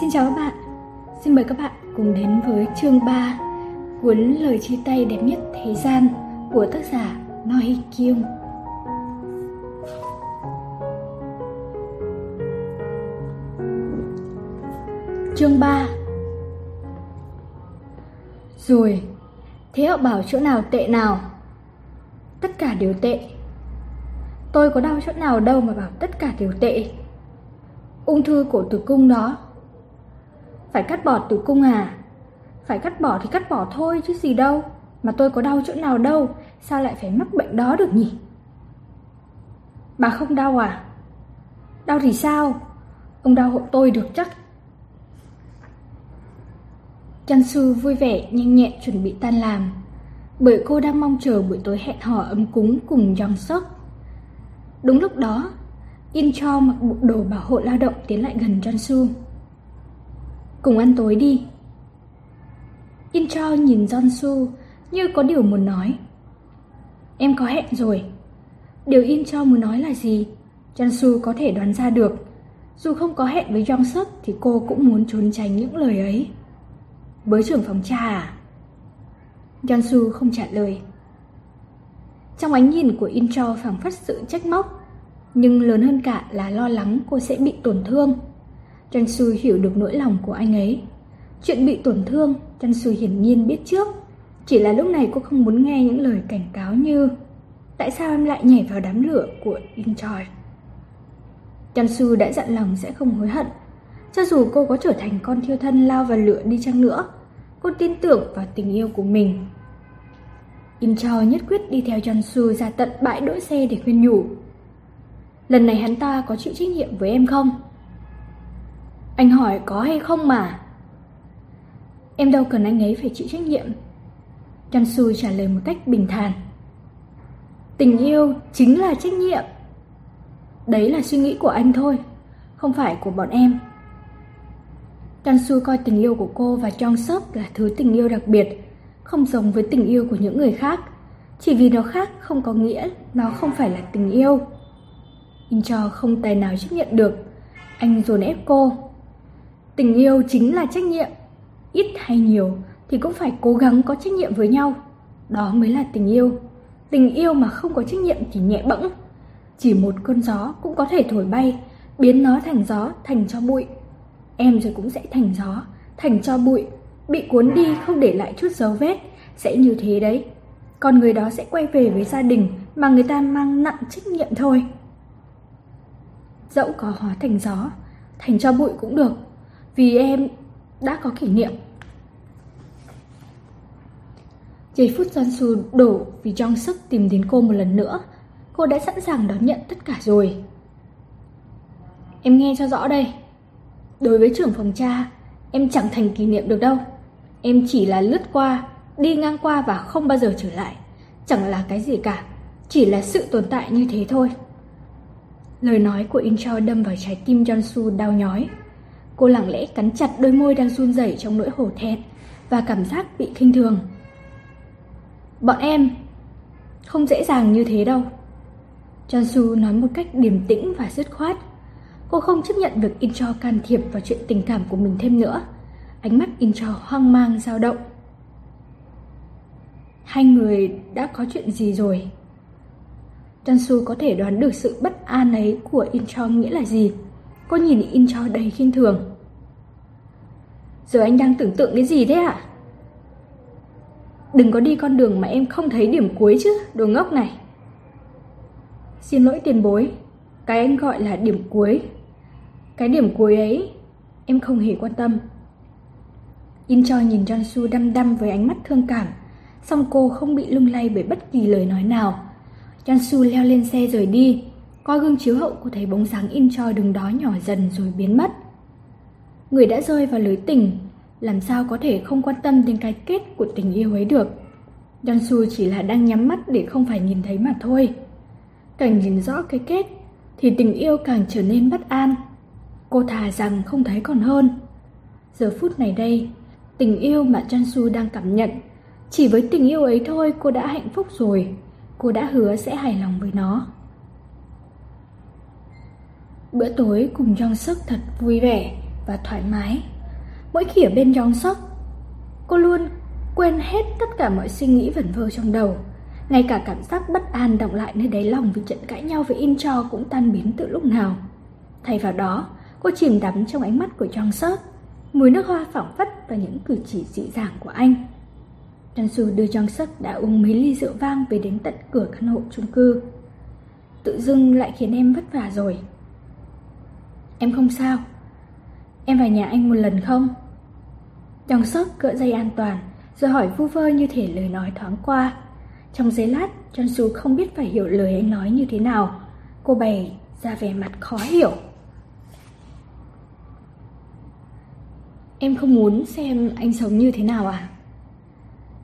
Xin chào các bạn. Xin mời các bạn cùng đến với chương 3 Cuốn lời chia tay đẹp nhất thế gian của tác giả Noi Kyung. Chương 3 Rồi, thế họ bảo chỗ nào tệ nào? Tất cả đều tệ. Tôi có đau chỗ nào đâu mà bảo tất cả đều tệ. Ung thư cổ tử cung đó phải cắt bỏ tử cung à? Phải cắt bỏ thì cắt bỏ thôi, chứ gì đâu. Mà tôi có đau chỗ nào đâu, Sao lại phải mắc bệnh đó được nhỉ? Bà không đau à? Đau thì sao? Ông đau hộ tôi được chắc. Chan sư vui vẻ, nhanh nhẹn chuẩn bị tan làm. Bởi cô đang mong chờ buổi tối hẹn hò ấm cúng cùng Jong Suk Đúng lúc đó In Cho mặc bộ đồ bảo hộ lao động tiến lại gần Jong Su Cùng ăn tối đi In Cho nhìn John Su như có điều muốn nói Em có hẹn rồi Điều In Cho muốn nói là gì John Su có thể đoán ra được Dù không có hẹn với Jong Suk thì cô cũng muốn trốn tránh những lời ấy với trưởng phòng cha à? su không trả lời. Trong ánh nhìn của Incho phảng phất sự trách móc, nhưng lớn hơn cả là lo lắng cô sẽ bị tổn thương. Jansu hiểu được nỗi lòng của anh ấy. Chuyện bị tổn thương, Jansu hiển nhiên biết trước. Chỉ là lúc này cô không muốn nghe những lời cảnh cáo như Tại sao em lại nhảy vào đám lửa của Inchoi? Su đã dặn lòng sẽ không hối hận cho dù cô có trở thành con thiêu thân lao vào lửa đi chăng nữa, cô tin tưởng vào tình yêu của mình. In Cho nhất quyết đi theo Su ra tận bãi đỗ xe để khuyên nhủ. Lần này hắn ta có chịu trách nhiệm với em không? Anh hỏi có hay không mà? Em đâu cần anh ấy phải chịu trách nhiệm. Su trả lời một cách bình thản. Tình yêu chính là trách nhiệm. Đấy là suy nghĩ của anh thôi, không phải của bọn em. Su coi tình yêu của cô và Jong Sop là thứ tình yêu đặc biệt, không giống với tình yêu của những người khác. Chỉ vì nó khác không có nghĩa nó không phải là tình yêu. Incho không tài nào chấp nhận được. Anh dồn ép cô. Tình yêu chính là trách nhiệm. Ít hay nhiều thì cũng phải cố gắng có trách nhiệm với nhau. Đó mới là tình yêu. Tình yêu mà không có trách nhiệm thì nhẹ bẫng. Chỉ một cơn gió cũng có thể thổi bay, biến nó thành gió, thành cho bụi em rồi cũng sẽ thành gió, thành cho bụi, bị cuốn đi không để lại chút dấu vết, sẽ như thế đấy. Còn người đó sẽ quay về với gia đình mà người ta mang nặng trách nhiệm thôi. Dẫu có hóa thành gió, thành cho bụi cũng được, vì em đã có kỷ niệm. Giây phút Jansu đổ vì trong sức tìm đến cô một lần nữa, cô đã sẵn sàng đón nhận tất cả rồi. Em nghe cho rõ đây. Đối với trưởng phòng cha, em chẳng thành kỷ niệm được đâu. Em chỉ là lướt qua, đi ngang qua và không bao giờ trở lại. Chẳng là cái gì cả, chỉ là sự tồn tại như thế thôi. Lời nói của Incho đâm vào trái tim Jansu đau nhói. Cô lặng lẽ cắn chặt đôi môi đang run rẩy trong nỗi hổ thẹn và cảm giác bị khinh thường. Bọn em, không dễ dàng như thế đâu. Jansu nói một cách điềm tĩnh và dứt khoát. Cô không chấp nhận việc Incho can thiệp vào chuyện tình cảm của mình thêm nữa. Ánh mắt Incho hoang mang, dao động. Hai người đã có chuyện gì rồi? Jansu có thể đoán được sự bất an ấy của Incho nghĩa là gì. Cô nhìn Incho đầy khinh thường. Giờ anh đang tưởng tượng cái gì thế ạ? Đừng có đi con đường mà em không thấy điểm cuối chứ, đồ ngốc này. Xin lỗi tiền bối, cái anh gọi là điểm cuối cái điểm cuối ấy, em không hề quan tâm. In cho nhìn Jansu đăm đăm với ánh mắt thương cảm, song cô không bị lung lay bởi bất kỳ lời nói nào. Jansu leo lên xe rời đi, qua gương chiếu hậu cô thấy bóng dáng In cho đứng đó nhỏ dần rồi biến mất. Người đã rơi vào lưới tình, làm sao có thể không quan tâm đến cái kết của tình yêu ấy được. Jansu chỉ là đang nhắm mắt để không phải nhìn thấy mà thôi. Càng nhìn rõ cái kết, thì tình yêu càng trở nên bất an. Cô thà rằng không thấy còn hơn. Giờ phút này đây, tình yêu mà Jansu đang cảm nhận, chỉ với tình yêu ấy thôi cô đã hạnh phúc rồi. Cô đã hứa sẽ hài lòng với nó. Bữa tối cùng Jong Suk thật vui vẻ và thoải mái. Mỗi khi ở bên Jong Sóc, cô luôn quên hết tất cả mọi suy nghĩ vẩn vơ trong đầu. Ngay cả cảm giác bất an động lại nơi đáy lòng vì trận cãi nhau với In Cho cũng tan biến từ lúc nào. Thay vào đó, cô chìm đắm trong ánh mắt của Jong Sóc, mùi nước hoa phảng phất và những cử chỉ dịu dàng của anh. Jansu đưa Jong Suk đã uống mấy ly rượu vang về đến tận cửa căn hộ chung cư. Tự dưng lại khiến em vất vả rồi. Em không sao. Em vào nhà anh một lần không? Trong Suk cỡ dây an toàn, rồi hỏi vu vơ như thể lời nói thoáng qua. Trong giây lát, Jansu không biết phải hiểu lời anh nói như thế nào. Cô bày ra vẻ mặt khó hiểu. Em không muốn xem anh sống như thế nào à?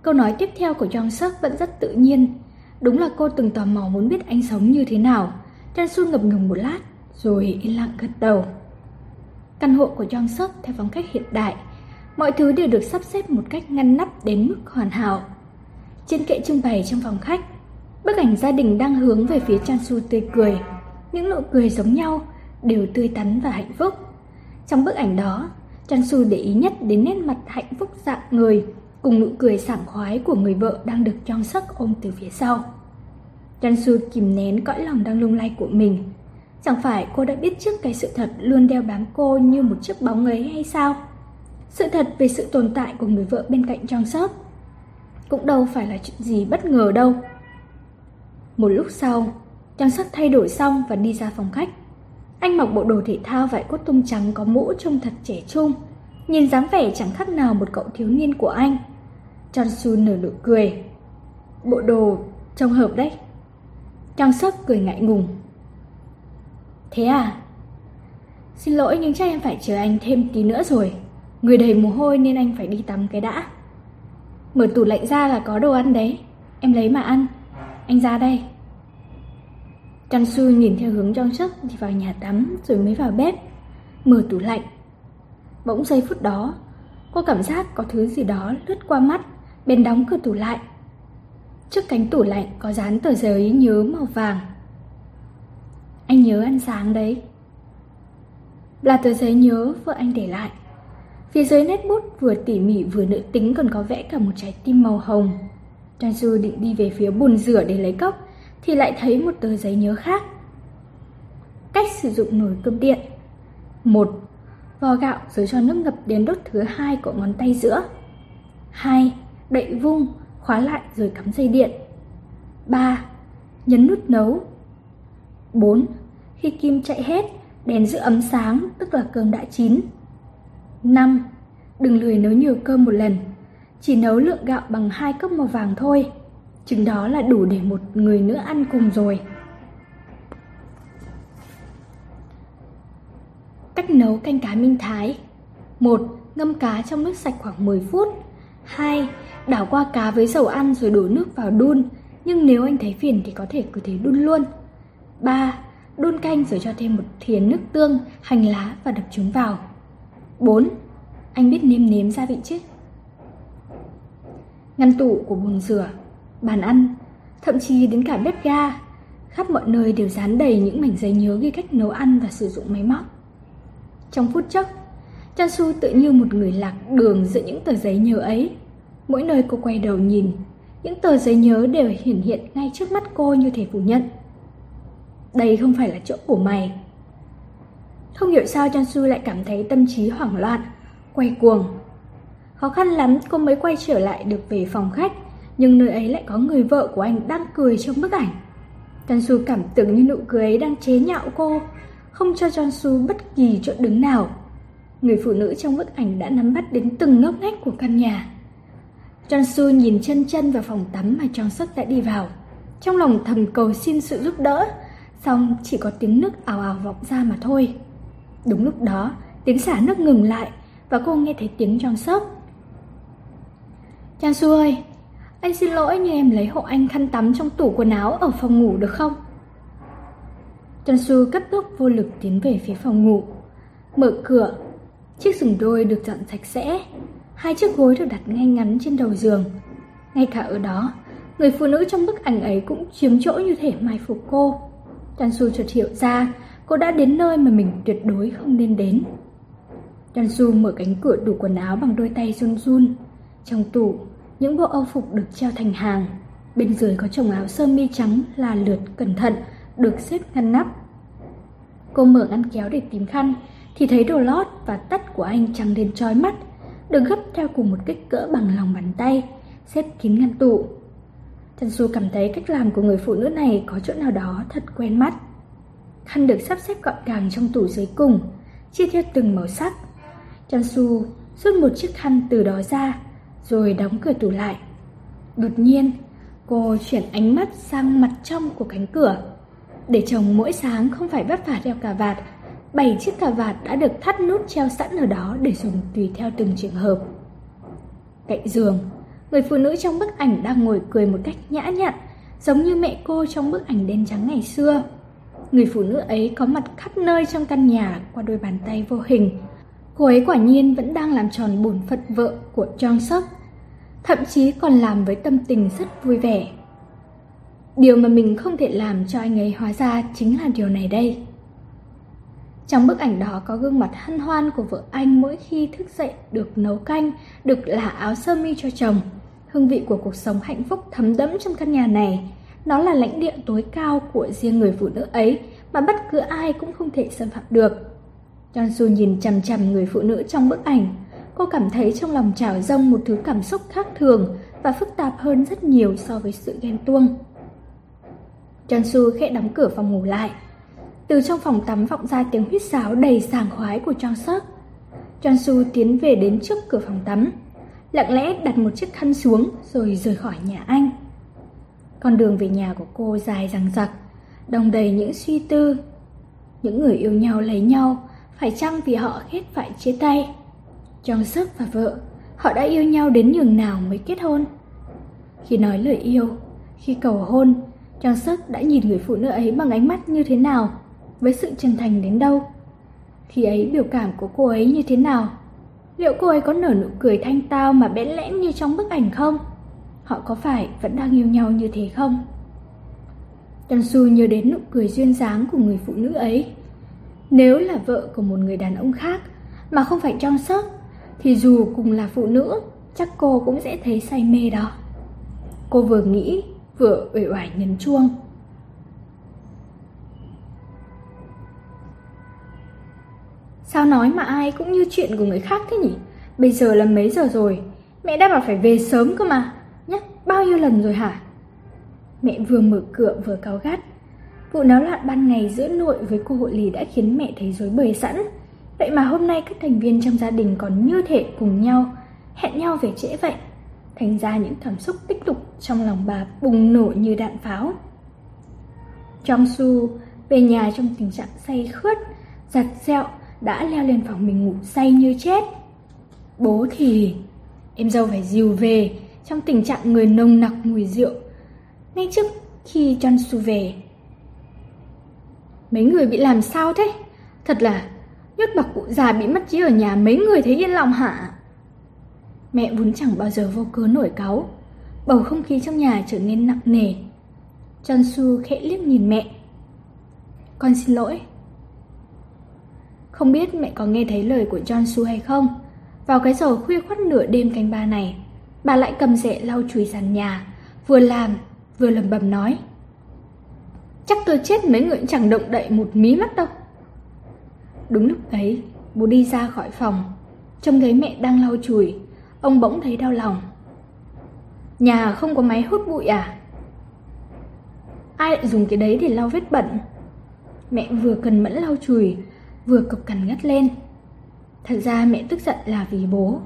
Câu nói tiếp theo của Jong Suk vẫn rất tự nhiên. Đúng là cô từng tò mò muốn biết anh sống như thế nào. Chan Su ngập ngừng một lát, rồi yên lặng gật đầu. Căn hộ của Jong Suk theo phong cách hiện đại, mọi thứ đều được sắp xếp một cách ngăn nắp đến mức hoàn hảo. Trên kệ trưng bày trong phòng khách, bức ảnh gia đình đang hướng về phía Chan Su tươi cười. Những nụ cười giống nhau, đều tươi tắn và hạnh phúc. Trong bức ảnh đó, Chan Su để ý nhất đến nét mặt hạnh phúc dạng người cùng nụ cười sảng khoái của người vợ đang được Jong Suk ôm từ phía sau. Jansu kìm nén cõi lòng đang lung lay của mình. Chẳng phải cô đã biết trước cái sự thật luôn đeo bám cô như một chiếc bóng ấy hay sao? Sự thật về sự tồn tại của người vợ bên cạnh trong Suk cũng đâu phải là chuyện gì bất ngờ đâu. Một lúc sau, trang Suk thay đổi xong và đi ra phòng khách. Anh mặc bộ đồ thể thao vải cốt tung trắng có mũ trông thật trẻ trung, nhìn dáng vẻ chẳng khác nào một cậu thiếu niên của anh. Chansu nở nụ cười. Bộ đồ trông hợp đấy. Trang sức cười ngại ngùng. Thế à? Xin lỗi nhưng chắc em phải chờ anh thêm tí nữa rồi. Người đầy mồ hôi nên anh phải đi tắm cái đã. Mở tủ lạnh ra là có đồ ăn đấy. Em lấy mà ăn. Anh ra đây. Trang Su nhìn theo hướng trong sức thì vào nhà tắm rồi mới vào bếp. Mở tủ lạnh. Bỗng giây phút đó, cô cảm giác có thứ gì đó lướt qua mắt bên đóng cửa tủ lại. Trước cánh tủ lạnh có dán tờ giấy nhớ màu vàng. Anh nhớ ăn sáng đấy. Là tờ giấy nhớ vợ anh để lại. Phía dưới nét bút vừa tỉ mỉ vừa nữ tính còn có vẽ cả một trái tim màu hồng. trang du định đi về phía bồn rửa để lấy cốc thì lại thấy một tờ giấy nhớ khác. Cách sử dụng nồi cơm điện. một Vò gạo rồi cho nước ngập đến đốt thứ hai của ngón tay giữa. 2 đậy vung, khóa lại rồi cắm dây điện. 3. Nhấn nút nấu. 4. Khi kim chạy hết, đèn giữ ấm sáng, tức là cơm đã chín. 5. Đừng lười nấu nhiều cơm một lần, chỉ nấu lượng gạo bằng hai cốc màu vàng thôi. Chừng đó là đủ để một người nữa ăn cùng rồi. Cách nấu canh cá minh thái 1. Ngâm cá trong nước sạch khoảng 10 phút 2. Đảo qua cá với dầu ăn rồi đổ nước vào đun, nhưng nếu anh thấy phiền thì có thể cứ thế đun luôn. 3. Đun canh rồi cho thêm một thìa nước tương, hành lá và đập chúng vào. 4. Anh biết nêm nếm gia vị chứ? Ngăn tủ của bồn rửa, bàn ăn, thậm chí đến cả bếp ga, khắp mọi nơi đều dán đầy những mảnh giấy nhớ ghi cách nấu ăn và sử dụng máy móc. Trong phút chốc, Chansu tự như một người lạc đường giữa những tờ giấy nhớ ấy. Mỗi nơi cô quay đầu nhìn, những tờ giấy nhớ đều hiển hiện ngay trước mắt cô như thể phủ nhận. Đây không phải là chỗ của mày. Không hiểu sao Jansu lại cảm thấy tâm trí hoảng loạn, quay cuồng. Khó khăn lắm cô mới quay trở lại được về phòng khách, nhưng nơi ấy lại có người vợ của anh đang cười trong bức ảnh. Jansu cảm tưởng như nụ cười ấy đang chế nhạo cô, không cho Jansu bất kỳ chỗ đứng nào. Người phụ nữ trong bức ảnh đã nắm bắt đến từng ngóc ngách của căn nhà. Jansu nhìn chân chân vào phòng tắm mà Trang Sức đã đi vào. Trong lòng thầm cầu xin sự giúp đỡ, xong chỉ có tiếng nước ào ào vọng ra mà thôi. Đúng lúc đó, tiếng xả nước ngừng lại và cô nghe thấy tiếng Jong Chan Su ơi, anh xin lỗi nhưng em lấy hộ anh khăn tắm trong tủ quần áo ở phòng ngủ được không? Jansu cất bước vô lực tiến về phía phòng ngủ. Mở cửa, chiếc giường đôi được dọn sạch sẽ, hai chiếc gối được đặt ngay ngắn trên đầu giường. Ngay cả ở đó, người phụ nữ trong bức ảnh ấy cũng chiếm chỗ như thể mai phục cô. Chan Su chợt hiểu ra, cô đã đến nơi mà mình tuyệt đối không nên đến. Jansu mở cánh cửa tủ quần áo bằng đôi tay run run. Trong tủ, những bộ âu phục được treo thành hàng. Bên dưới có chồng áo sơ mi trắng là lượt cẩn thận, được xếp ngăn nắp. Cô mở ngăn kéo để tìm khăn, thì thấy đồ lót và tất của anh trắng đến trói mắt, được gấp theo cùng một kích cỡ bằng lòng bàn tay, xếp kín ngăn tủ. Trần Su cảm thấy cách làm của người phụ nữ này có chỗ nào đó thật quen mắt. Khăn được sắp xếp gọn gàng trong tủ dưới cùng, chia theo từng màu sắc. Trần Su rút một chiếc khăn từ đó ra, rồi đóng cửa tủ lại. Đột nhiên, cô chuyển ánh mắt sang mặt trong của cánh cửa. Để chồng mỗi sáng không phải vất vả đeo cà vạt, bảy chiếc cà vạt đã được thắt nút treo sẵn ở đó để dùng tùy theo từng trường hợp. Cạnh giường, người phụ nữ trong bức ảnh đang ngồi cười một cách nhã nhặn, giống như mẹ cô trong bức ảnh đen trắng ngày xưa. Người phụ nữ ấy có mặt khắp nơi trong căn nhà qua đôi bàn tay vô hình. Cô ấy quả nhiên vẫn đang làm tròn bổn phận vợ của Jong Suk, thậm chí còn làm với tâm tình rất vui vẻ. Điều mà mình không thể làm cho anh ấy hóa ra chính là điều này đây. Trong bức ảnh đó có gương mặt hân hoan của vợ anh mỗi khi thức dậy được nấu canh, được là áo sơ mi cho chồng. Hương vị của cuộc sống hạnh phúc thấm đẫm trong căn nhà này. Nó là lãnh địa tối cao của riêng người phụ nữ ấy mà bất cứ ai cũng không thể xâm phạm được. Jansu nhìn chằm chằm người phụ nữ trong bức ảnh. Cô cảm thấy trong lòng trào dâng một thứ cảm xúc khác thường và phức tạp hơn rất nhiều so với sự ghen tuông. Jansu khẽ đóng cửa phòng ngủ lại. Từ trong phòng tắm vọng ra tiếng huýt sáo đầy sảng khoái của Trang Sớt. Trang Su tiến về đến trước cửa phòng tắm, lặng lẽ đặt một chiếc khăn xuống rồi rời khỏi nhà anh. Con đường về nhà của cô dài dằng dặc, đồng đầy những suy tư. Những người yêu nhau lấy nhau, phải chăng vì họ ghét phải chia tay? Trong sức và vợ, họ đã yêu nhau đến nhường nào mới kết hôn? Khi nói lời yêu, khi cầu hôn, Trang sức đã nhìn người phụ nữ ấy bằng ánh mắt như thế nào, với sự chân thành đến đâu? Khi ấy biểu cảm của cô ấy như thế nào? Liệu cô ấy có nở nụ cười thanh tao mà bẽn lẽn như trong bức ảnh không? Họ có phải vẫn đang yêu nhau như thế không? Trần Su nhớ đến nụ cười duyên dáng của người phụ nữ ấy. Nếu là vợ của một người đàn ông khác mà không phải trong sức, thì dù cùng là phụ nữ, chắc cô cũng sẽ thấy say mê đó. Cô vừa nghĩ, vừa uể oải nhấn chuông. Sao nói mà ai cũng như chuyện của người khác thế nhỉ? Bây giờ là mấy giờ rồi? Mẹ đã bảo phải về sớm cơ mà. Nhắc bao nhiêu lần rồi hả? Mẹ vừa mở cửa vừa cáo gắt. Vụ náo loạn ban ngày giữa nội với cô hộ lý đã khiến mẹ thấy rối bời sẵn. Vậy mà hôm nay các thành viên trong gia đình còn như thể cùng nhau, hẹn nhau về trễ vậy. Thành ra những cảm xúc tích tụ trong lòng bà bùng nổ như đạn pháo. Trong su về nhà trong tình trạng say khướt, giặt dẹo, đã leo lên phòng mình ngủ say như chết. Bố thì... Em dâu phải dìu về trong tình trạng người nồng nặc mùi rượu. Ngay trước khi John Su về. Mấy người bị làm sao thế? Thật là, nhốt bà cụ già bị mất trí ở nhà mấy người thấy yên lòng hả? Mẹ vốn chẳng bao giờ vô cớ nổi cáu. Bầu không khí trong nhà trở nên nặng nề. John Su khẽ liếc nhìn mẹ. Con xin lỗi. Không biết mẹ có nghe thấy lời của John Su hay không? Vào cái giờ khuya khoắt nửa đêm canh ba này, bà lại cầm rẻ lau chùi sàn nhà, vừa làm, vừa lầm bầm nói. Chắc tôi chết mấy người chẳng động đậy một mí mắt đâu. Đúng lúc ấy, bố đi ra khỏi phòng, trông thấy mẹ đang lau chùi, ông bỗng thấy đau lòng. Nhà không có máy hút bụi à? Ai lại dùng cái đấy để lau vết bẩn? Mẹ vừa cần mẫn lau chùi, vừa cộc cằn ngắt lên. Thật ra mẹ tức giận là vì bố.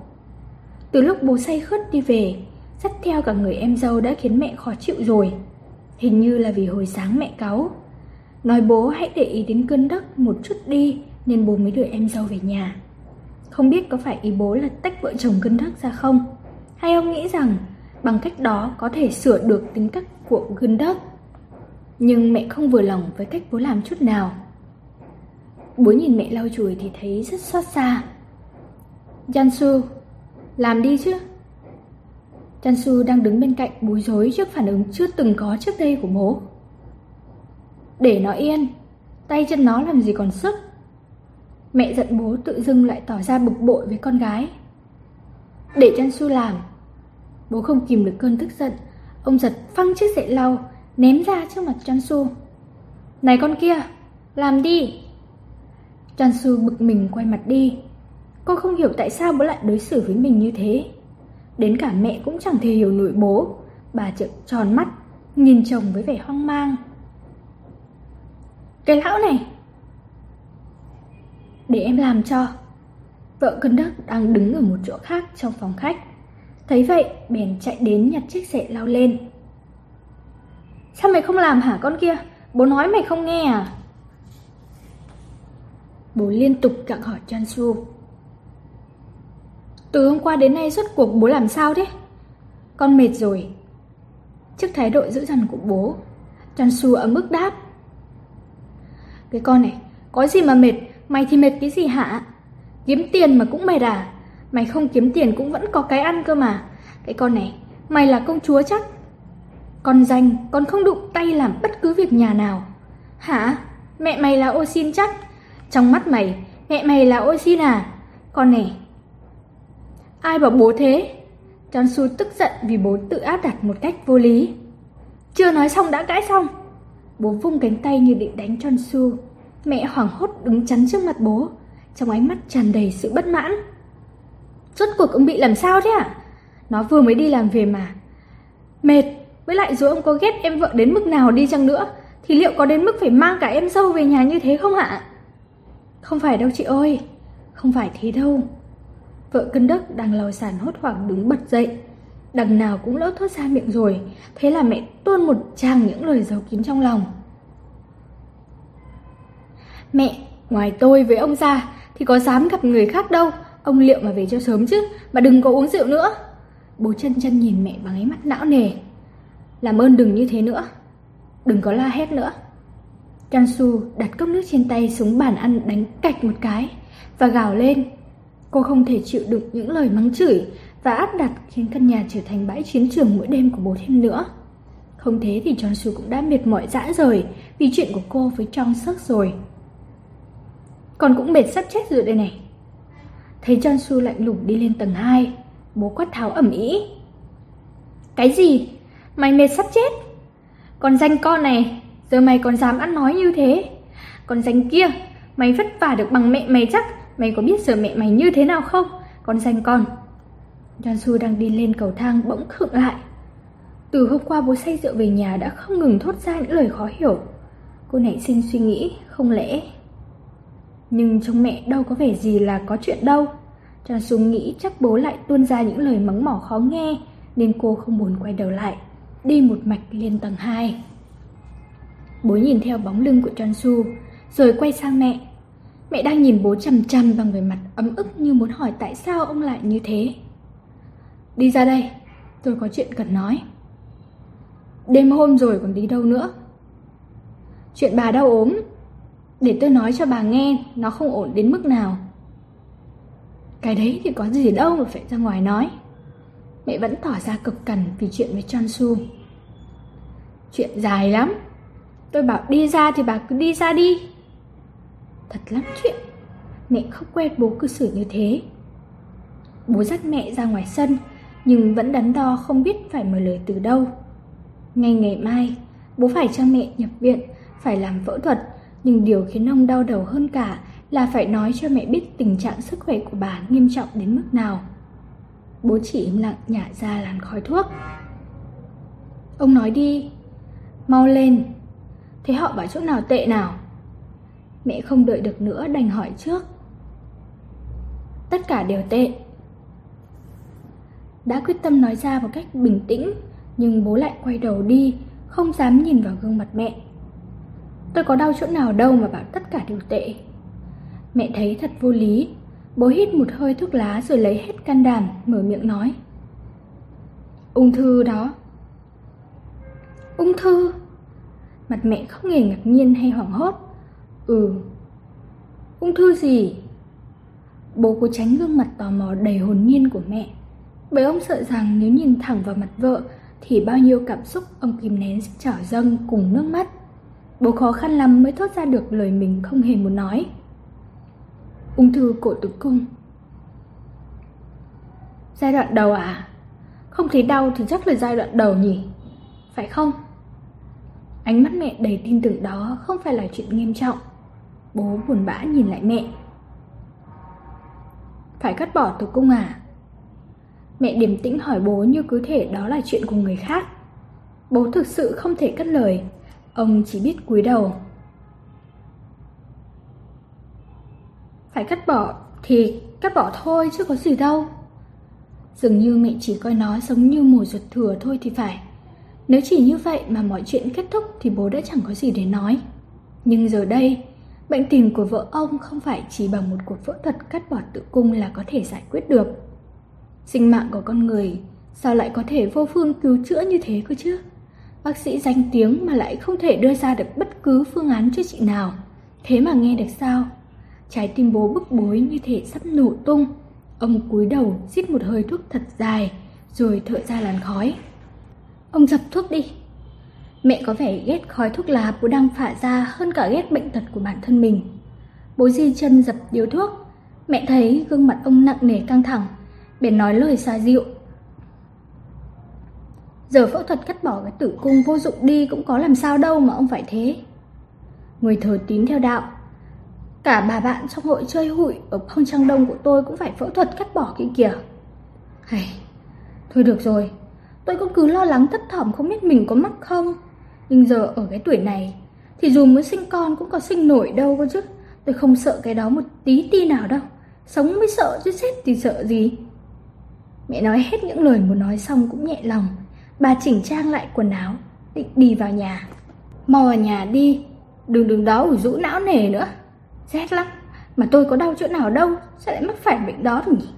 Từ lúc bố say khướt đi về, dắt theo cả người em dâu đã khiến mẹ khó chịu rồi. Hình như là vì hồi sáng mẹ cáu. Nói bố hãy để ý đến cơn đất một chút đi nên bố mới đưa em dâu về nhà. Không biết có phải ý bố là tách vợ chồng cơn đất ra không? Hay ông nghĩ rằng bằng cách đó có thể sửa được tính cách của cơn đất? Nhưng mẹ không vừa lòng với cách bố làm chút nào. Bố nhìn mẹ lau chùi thì thấy rất xót xa. Jansu, làm đi chứ. Jansu đang đứng bên cạnh bối rối trước phản ứng chưa từng có trước đây của bố. Để nó yên, tay chân nó làm gì còn sức. Mẹ giận bố tự dưng lại tỏ ra bực bội với con gái. Để Chan Su làm. Bố không kìm được cơn tức giận, ông giật phăng chiếc dậy lau, ném ra trước mặt Chan Su. Này con kia, làm đi. Chan Su bực mình quay mặt đi. Cô không hiểu tại sao bố lại đối xử với mình như thế. Đến cả mẹ cũng chẳng thể hiểu nổi bố. Bà trợn tròn mắt, nhìn chồng với vẻ hoang mang. Cái lão này! Để em làm cho. Vợ cân đất đang đứng ở một chỗ khác trong phòng khách. Thấy vậy, bèn chạy đến nhặt chiếc xệ lao lên. Sao mày không làm hả con kia? Bố nói mày không nghe à? Bố liên tục gặng hỏi Chan Su. Từ hôm qua đến nay suốt cuộc bố làm sao thế? Con mệt rồi. Trước thái độ dữ dằn của bố, Chan Su ấm ức đáp. Cái con này, có gì mà mệt, mày thì mệt cái gì hả? Kiếm tiền mà cũng mệt à? Mày không kiếm tiền cũng vẫn có cái ăn cơ mà. Cái con này, mày là công chúa chắc. Con danh, con không đụng tay làm bất cứ việc nhà nào. Hả? Mẹ mày là ô xin chắc. Trong mắt mày, mẹ mày là ô à? Con này. Ai bảo bố thế? John Su tức giận vì bố tự áp đặt một cách vô lý. Chưa nói xong đã cãi xong. Bố vung cánh tay như định đánh John Su. Mẹ hoảng hốt đứng chắn trước mặt bố, trong ánh mắt tràn đầy sự bất mãn. Rốt cuộc ông bị làm sao thế à? Nó vừa mới đi làm về mà. Mệt, với lại dù ông có ghét em vợ đến mức nào đi chăng nữa, thì liệu có đến mức phải mang cả em dâu về nhà như thế không ạ? Không phải đâu chị ơi, không phải thế đâu. Vợ cân đất đang lau sàn hốt hoảng đứng bật dậy. Đằng nào cũng lỡ thoát ra miệng rồi, thế là mẹ tuôn một tràng những lời giấu kín trong lòng. Mẹ, ngoài tôi với ông ra thì có dám gặp người khác đâu, ông liệu mà về cho sớm chứ, mà đừng có uống rượu nữa. Bố chân chân nhìn mẹ bằng ánh mắt não nề. Làm ơn đừng như thế nữa, đừng có la hét nữa. Jansu đặt cốc nước trên tay xuống bàn ăn đánh cạch một cái và gào lên. Cô không thể chịu đựng những lời mắng chửi và áp đặt khiến căn nhà trở thành bãi chiến trường mỗi đêm của bố thêm nữa. Không thế thì Jansu cũng đã mệt mỏi dã rời vì chuyện của cô với Trong Suk rồi. Con cũng mệt sắp chết rồi đây này. Thấy Jansu lạnh lùng đi lên tầng 2, bố quát tháo ẩm ý. Cái gì? Mày mệt sắp chết? Còn danh con này, giờ mày còn dám ăn nói như thế? Còn danh kia, mày vất vả được bằng mẹ mày chắc, mày có biết giờ mẹ mày như thế nào không? Còn danh con. Jansu đang đi lên cầu thang bỗng khựng lại. Từ hôm qua bố say rượu về nhà đã không ngừng thốt ra những lời khó hiểu. Cô nảy sinh suy nghĩ, không lẽ... Nhưng trong mẹ đâu có vẻ gì là có chuyện đâu. Jansu nghĩ chắc bố lại tuôn ra những lời mắng mỏ khó nghe, nên cô không buồn quay đầu lại đi một mạch lên tầng 2. Bố nhìn theo bóng lưng của Jansu, rồi quay sang mẹ. Mẹ đang nhìn bố chằm chằm bằng người mặt ấm ức như muốn hỏi tại sao ông lại như thế. Đi ra đây, tôi có chuyện cần nói. Đêm hôm rồi còn đi đâu nữa? Chuyện bà đau ốm, để tôi nói cho bà nghe nó không ổn đến mức nào. Cái đấy thì có gì đâu mà phải ra ngoài nói. Mẹ vẫn tỏ ra cực cằn vì chuyện với Chansu. Chuyện dài lắm. Tôi bảo đi ra thì bà cứ đi ra đi. Thật lắm chuyện. Mẹ không quen bố cư xử như thế. Bố dắt mẹ ra ngoài sân, nhưng vẫn đắn đo không biết phải mở lời từ đâu. Ngay ngày mai, bố phải cho mẹ nhập viện, phải làm phẫu thuật, nhưng điều khiến ông đau đầu hơn cả là phải nói cho mẹ biết tình trạng sức khỏe của bà nghiêm trọng đến mức nào. Bố chỉ im lặng nhả ra làn khói thuốc Ông nói đi Mau lên Thế họ bảo chỗ nào tệ nào Mẹ không đợi được nữa đành hỏi trước Tất cả đều tệ Đã quyết tâm nói ra một cách bình tĩnh Nhưng bố lại quay đầu đi Không dám nhìn vào gương mặt mẹ Tôi có đau chỗ nào đâu mà bảo tất cả đều tệ Mẹ thấy thật vô lý Bố hít một hơi thuốc lá rồi lấy hết can đảm, mở miệng nói. Ung thư đó. Ung thư? Mặt mẹ không hề ngạc nhiên hay hoảng hốt. Ừ. Ung thư gì? Bố cố tránh gương mặt tò mò đầy hồn nhiên của mẹ. Bởi ông sợ rằng nếu nhìn thẳng vào mặt vợ, thì bao nhiêu cảm xúc ông kìm nén sẽ trở dâng cùng nước mắt. Bố khó khăn lắm mới thốt ra được lời mình không hề muốn nói. ung thư cổ tử cung. Giai đoạn đầu à? Không thấy đau thì chắc là giai đoạn đầu nhỉ? Phải không? Ánh mắt mẹ đầy tin tưởng đó không phải là chuyện nghiêm trọng. Bố buồn bã nhìn lại mẹ. Phải cắt bỏ tục cung à? Mẹ điềm tĩnh hỏi bố như cứ thể đó là chuyện của người khác. Bố thực sự không thể cất lời, ông chỉ biết cúi đầu. Phải cắt bỏ thì cắt bỏ thôi chứ có gì đâu. Dường như mẹ chỉ coi nó giống như mùa ruột thừa thôi thì phải. Nếu chỉ như vậy mà mọi chuyện kết thúc thì bố đã chẳng có gì để nói. Nhưng giờ đây, bệnh tình của vợ ông không phải chỉ bằng một cuộc phẫu thuật cắt bỏ tử cung là có thể giải quyết được. Sinh mạng của con người sao lại có thể vô phương cứu chữa như thế cơ chứ? Bác sĩ danh tiếng mà lại không thể đưa ra được bất cứ phương án chữa trị nào. Thế mà nghe được sao? Trái tim bố bức bối như thể sắp nổ tung. Ông cúi đầu xít một hơi thuốc thật dài, rồi thở ra làn khói. Ông dập thuốc đi. Mẹ có vẻ ghét khói thuốc lá bố đang phả ra hơn cả ghét bệnh tật của bản thân mình. Bố di chân dập điếu thuốc. Mẹ thấy gương mặt ông nặng nề căng thẳng, bèn nói lời xa dịu. Giờ phẫu thuật cắt bỏ cái tử cung vô dụng đi cũng có làm sao đâu mà ông phải thế. Người thờ tín theo đạo. Cả bà bạn trong hội chơi hụi ở phong trang đông của tôi cũng phải phẫu thuật cắt bỏ kia kìa. Hay, thôi được rồi, tôi cũng cứ lo lắng thất thỏm không biết mình có mắc không. Nhưng giờ ở cái tuổi này, thì dù muốn sinh con cũng có sinh nổi đâu cơ chứ. Tôi không sợ cái đó một tí ti nào đâu. Sống mới sợ chứ chết thì sợ gì. Mẹ nói hết những lời muốn nói xong cũng nhẹ lòng. Bà chỉnh trang lại quần áo, định đi vào nhà. Mau vào nhà đi, đừng đừng đó ủ rũ não nề nữa. Rét lắm, mà tôi có đau chỗ nào đâu, sao lại mắc phải bệnh đó được nhỉ?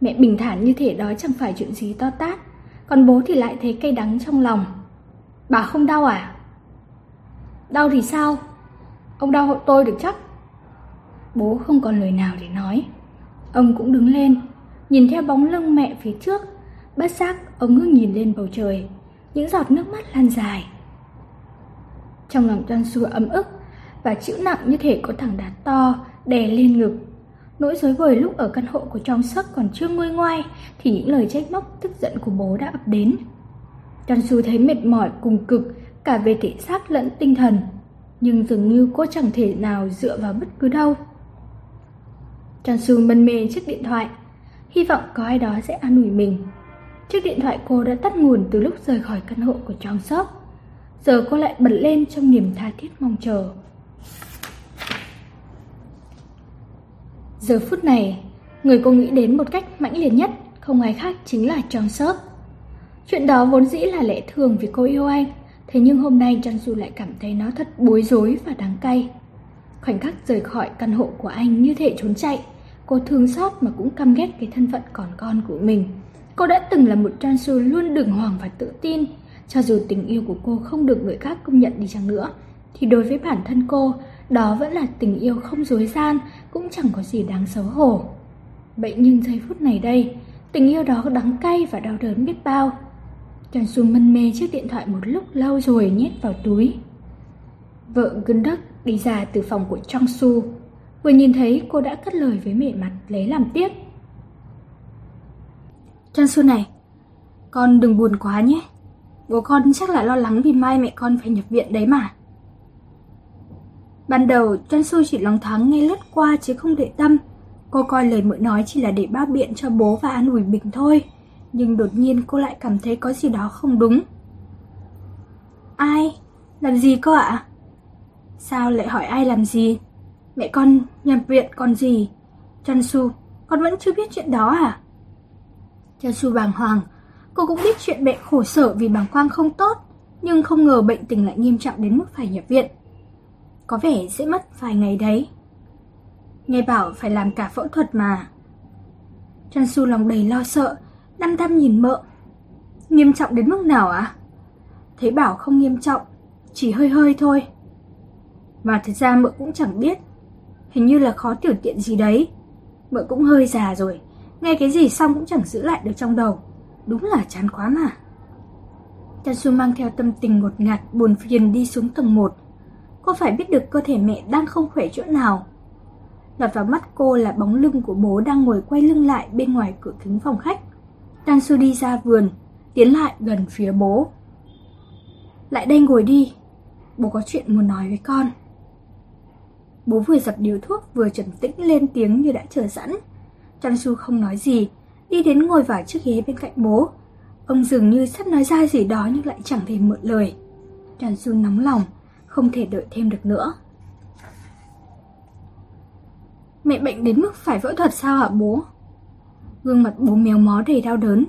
Mẹ bình thản như thể đó chẳng phải chuyện gì to tát, còn bố thì lại thấy cay đắng trong lòng. Bà không đau à? Đau thì sao? Ông đau hộ tôi được chắc. Bố không còn lời nào để nói. Ông cũng đứng lên, nhìn theo bóng lưng mẹ phía trước. Bất giác, ông ngước nhìn lên bầu trời. Những giọt nước mắt lan dài. Trong lòng Toan Su ấm ức và chịu nặng như thể có thằng đá to đè lên ngực. Nỗi dối bời lúc ở căn hộ của trong sắc còn chưa nguôi ngoai thì những lời trách móc tức giận của bố đã ập đến. Toan Su thấy mệt mỏi cùng cực cả về thể xác lẫn tinh thần, nhưng dường như cô chẳng thể nào dựa vào bất cứ đâu. Toan Su mân mê chiếc điện thoại, hy vọng có ai đó sẽ an ủi mình. Chiếc điện thoại cô đã tắt nguồn từ lúc rời khỏi căn hộ của Trong Sắc. Giờ cô lại bật lên trong niềm tha thiết mong chờ. Giờ phút này, người cô nghĩ đến một cách mãnh liệt nhất không ai khác chính là John Sớp. Chuyện đó vốn dĩ là lẽ thường vì cô yêu anh, thế nhưng hôm nay John Du lại cảm thấy nó thật bối rối và đáng cay. Khoảnh khắc rời khỏi căn hộ của anh như thể trốn chạy, cô thương xót mà cũng căm ghét cái thân phận còn con của mình. Cô đã từng là một John Su luôn đường hoàng và tự tin, cho dù tình yêu của cô không được người khác công nhận đi chăng nữa, thì đối với bản thân cô, đó vẫn là tình yêu không dối gian, cũng chẳng có gì đáng xấu hổ. Vậy nhưng giây phút này đây, tình yêu đó đắng cay và đau đớn biết bao. Trần Xuân mân mê chiếc điện thoại một lúc lâu rồi nhét vào túi. Vợ gân đi ra từ phòng của Trong Su. Vừa nhìn thấy cô đã cất lời với mẹ mặt lấy làm tiếc. Trần Su này, con đừng buồn quá nhé. Bố con chắc là lo lắng vì mai mẹ con phải nhập viện đấy mà. Ban đầu, Trân Su chỉ lòng thoáng nghe lướt qua chứ không để tâm. Cô coi lời mượn nói chỉ là để bao biện cho bố và an ủi mình thôi. Nhưng đột nhiên cô lại cảm thấy có gì đó không đúng. Ai? Làm gì cô ạ? Sao lại hỏi ai làm gì? Mẹ con nhập viện còn gì? Trân Su, con vẫn chưa biết chuyện đó à? Trân Su bàng hoàng, cô cũng biết chuyện mẹ khổ sở vì bàng quang không tốt, nhưng không ngờ bệnh tình lại nghiêm trọng đến mức phải nhập viện. Có vẻ sẽ mất vài ngày đấy. Nghe bảo phải làm cả phẫu thuật mà. Trần Su lòng đầy lo sợ, đăm đăm nhìn mợ. Nghiêm trọng đến mức nào ạ? À? Thấy bảo không nghiêm trọng, chỉ hơi hơi thôi. Mà thật ra mợ cũng chẳng biết. Hình như là khó tiểu tiện gì đấy. Mợ cũng hơi già rồi, nghe cái gì xong cũng chẳng giữ lại được trong đầu. Đúng là chán quá mà. Trần Su mang theo tâm tình ngột ngạt buồn phiền đi xuống tầng 1. Cô phải biết được cơ thể mẹ đang không khỏe chỗ nào. lọt vào mắt cô là bóng lưng của bố đang ngồi quay lưng lại bên ngoài cửa kính phòng khách. Tansu đi ra vườn, tiến lại gần phía bố. Lại đây ngồi đi, bố có chuyện muốn nói với con. Bố vừa dập điếu thuốc vừa trầm tĩnh lên tiếng như đã chờ sẵn. Tansu không nói gì, đi đến ngồi vào chiếc ghế bên cạnh bố. Ông dường như sắp nói ra gì đó nhưng lại chẳng thể mượn lời. Tansu nóng lòng, không thể đợi thêm được nữa. Mẹ bệnh đến mức phải phẫu thuật sao hả bố? Gương mặt bố méo mó đầy đau đớn.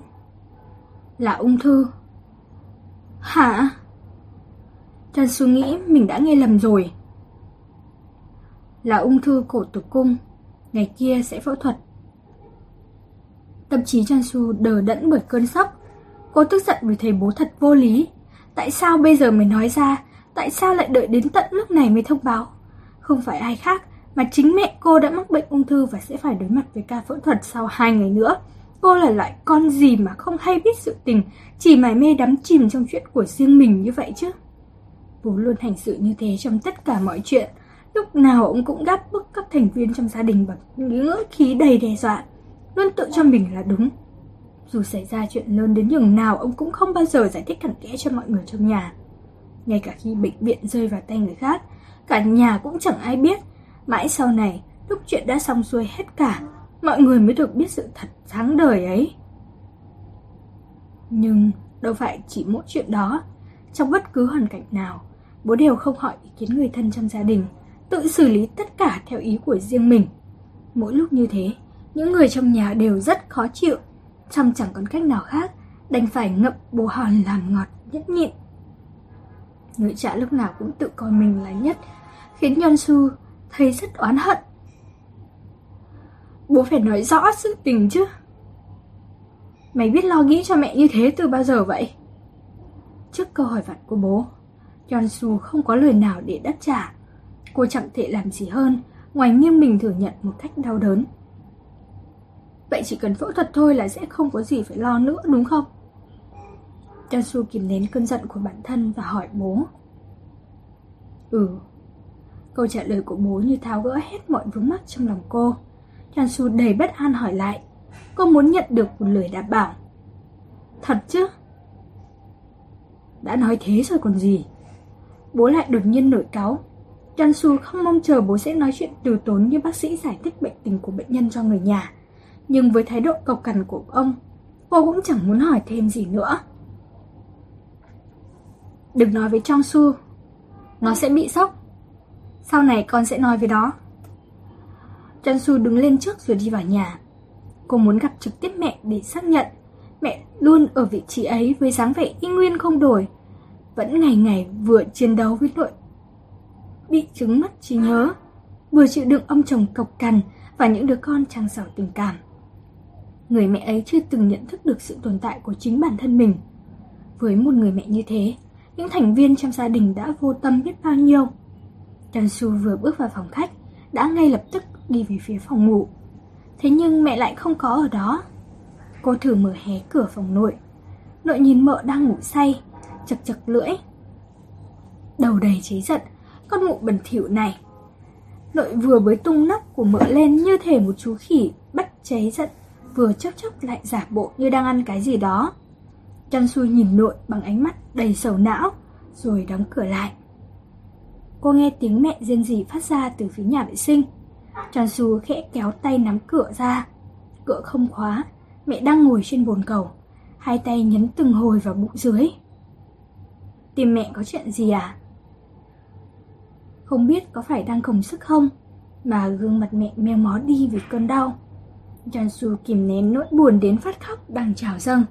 Là ung thư. Hả? Trần Su nghĩ mình đã nghe lầm rồi. Là ung thư cổ tử cung. Ngày kia sẽ phẫu thuật. Tâm trí Trần Su đờ đẫn bởi cơn sốc. Cô tức giận vì thầy bố thật vô lý. Tại sao bây giờ mới nói ra? Tại sao lại đợi đến tận lúc này mới thông báo? Không phải ai khác mà chính mẹ cô đã mắc bệnh ung thư và sẽ phải đối mặt với ca phẫu thuật sau hai ngày nữa. Cô là loại con gì mà không hay biết sự tình, chỉ mải mê đắm chìm trong chuyện của riêng mình như vậy chứ. Bố luôn hành xử như thế trong tất cả mọi chuyện, lúc nào ông cũng gáp bức các thành viên trong gia đình bằng ngữ khí đầy đe dọa, luôn tự cho mình là đúng. Dù xảy ra chuyện lớn đến nhường nào, ông cũng không bao giờ giải thích cặn kẽ cho mọi người trong nhà. Ngay cả khi bệnh viện rơi vào tay người khác, cả nhà cũng chẳng ai biết, Mãi sau này, lúc chuyện đã xong xuôi hết cả, mọi người mới được biết sự thật sáng đời ấy. Nhưng đâu phải chỉ mỗi chuyện đó, trong bất cứ hoàn cảnh nào, bố đều không hỏi ý kiến người thân trong gia đình, tự xử lý tất cả theo ý của riêng mình. Mỗi lúc như thế, những người trong nhà đều rất khó chịu, trong chẳng còn cách nào khác, đành phải ngậm bồ hòn làm ngọt nhất nhịn. Người cha lúc nào cũng tự coi mình là nhất, khiến Nhân Su thấy rất oán hận. Bố phải nói rõ sự tình chứ. Mày biết lo nghĩ cho mẹ như thế từ bao giờ vậy? Trước câu hỏi vặt của bố, Su không có lời nào để đáp trả. Cô chẳng thể làm gì hơn ngoài nghiêng mình thừa nhận một cách đau đớn. Vậy chỉ cần phẫu thuật thôi là sẽ không có gì phải lo nữa đúng không? Su kìm nén cơn giận của bản thân và hỏi bố. Ừ, Câu trả lời của bố như tháo gỡ hết mọi vướng mắc trong lòng cô. Chan Su đầy bất an hỏi lại. Cô muốn nhận được một lời đảm bảo. Thật chứ? Đã nói thế rồi còn gì? Bố lại đột nhiên nổi cáu. Chan Su không mong chờ bố sẽ nói chuyện từ tốn như bác sĩ giải thích bệnh tình của bệnh nhân cho người nhà. Nhưng với thái độ cộc cằn của ông, cô cũng chẳng muốn hỏi thêm gì nữa. Đừng nói với Trong Su, nó sẽ bị sốc. Sau này con sẽ nói với đó. Trần Su đứng lên trước rồi đi vào nhà. Cô muốn gặp trực tiếp mẹ để xác nhận. Mẹ luôn ở vị trí ấy với dáng vẻ y nguyên không đổi. Vẫn ngày ngày vừa chiến đấu với tội bị chứng mất trí nhớ, vừa chịu đựng ông chồng cộc cằn và những đứa con trang giàu tình cảm. Người mẹ ấy chưa từng nhận thức được sự tồn tại của chính bản thân mình. Với một người mẹ như thế, những thành viên trong gia đình đã vô tâm biết bao nhiêu. Su vừa bước vào phòng khách, đã ngay lập tức đi về phía phòng ngủ. Thế nhưng mẹ lại không có ở đó. Cô thử mở hé cửa phòng nội. Nội nhìn mợ đang ngủ say, chật chật lưỡi. Đầu đầy cháy giận, con mụ bẩn thỉu này. Nội vừa bới tung nắp của mợ lên như thể một chú khỉ bắt cháy giận, vừa chốc chốc lại giả bộ như đang ăn cái gì đó. Chan Su nhìn nội bằng ánh mắt đầy sầu não, rồi đóng cửa lại cô nghe tiếng mẹ riêng rỉ phát ra từ phía nhà vệ sinh. Chăn Su khẽ kéo tay nắm cửa ra. Cửa không khóa, mẹ đang ngồi trên bồn cầu, hai tay nhấn từng hồi vào bụng dưới. Tìm mẹ có chuyện gì à? Không biết có phải đang khổng sức không, mà gương mặt mẹ meo mó đi vì cơn đau. Chan-su kìm nén nỗi buồn đến phát khóc đang trào dâng,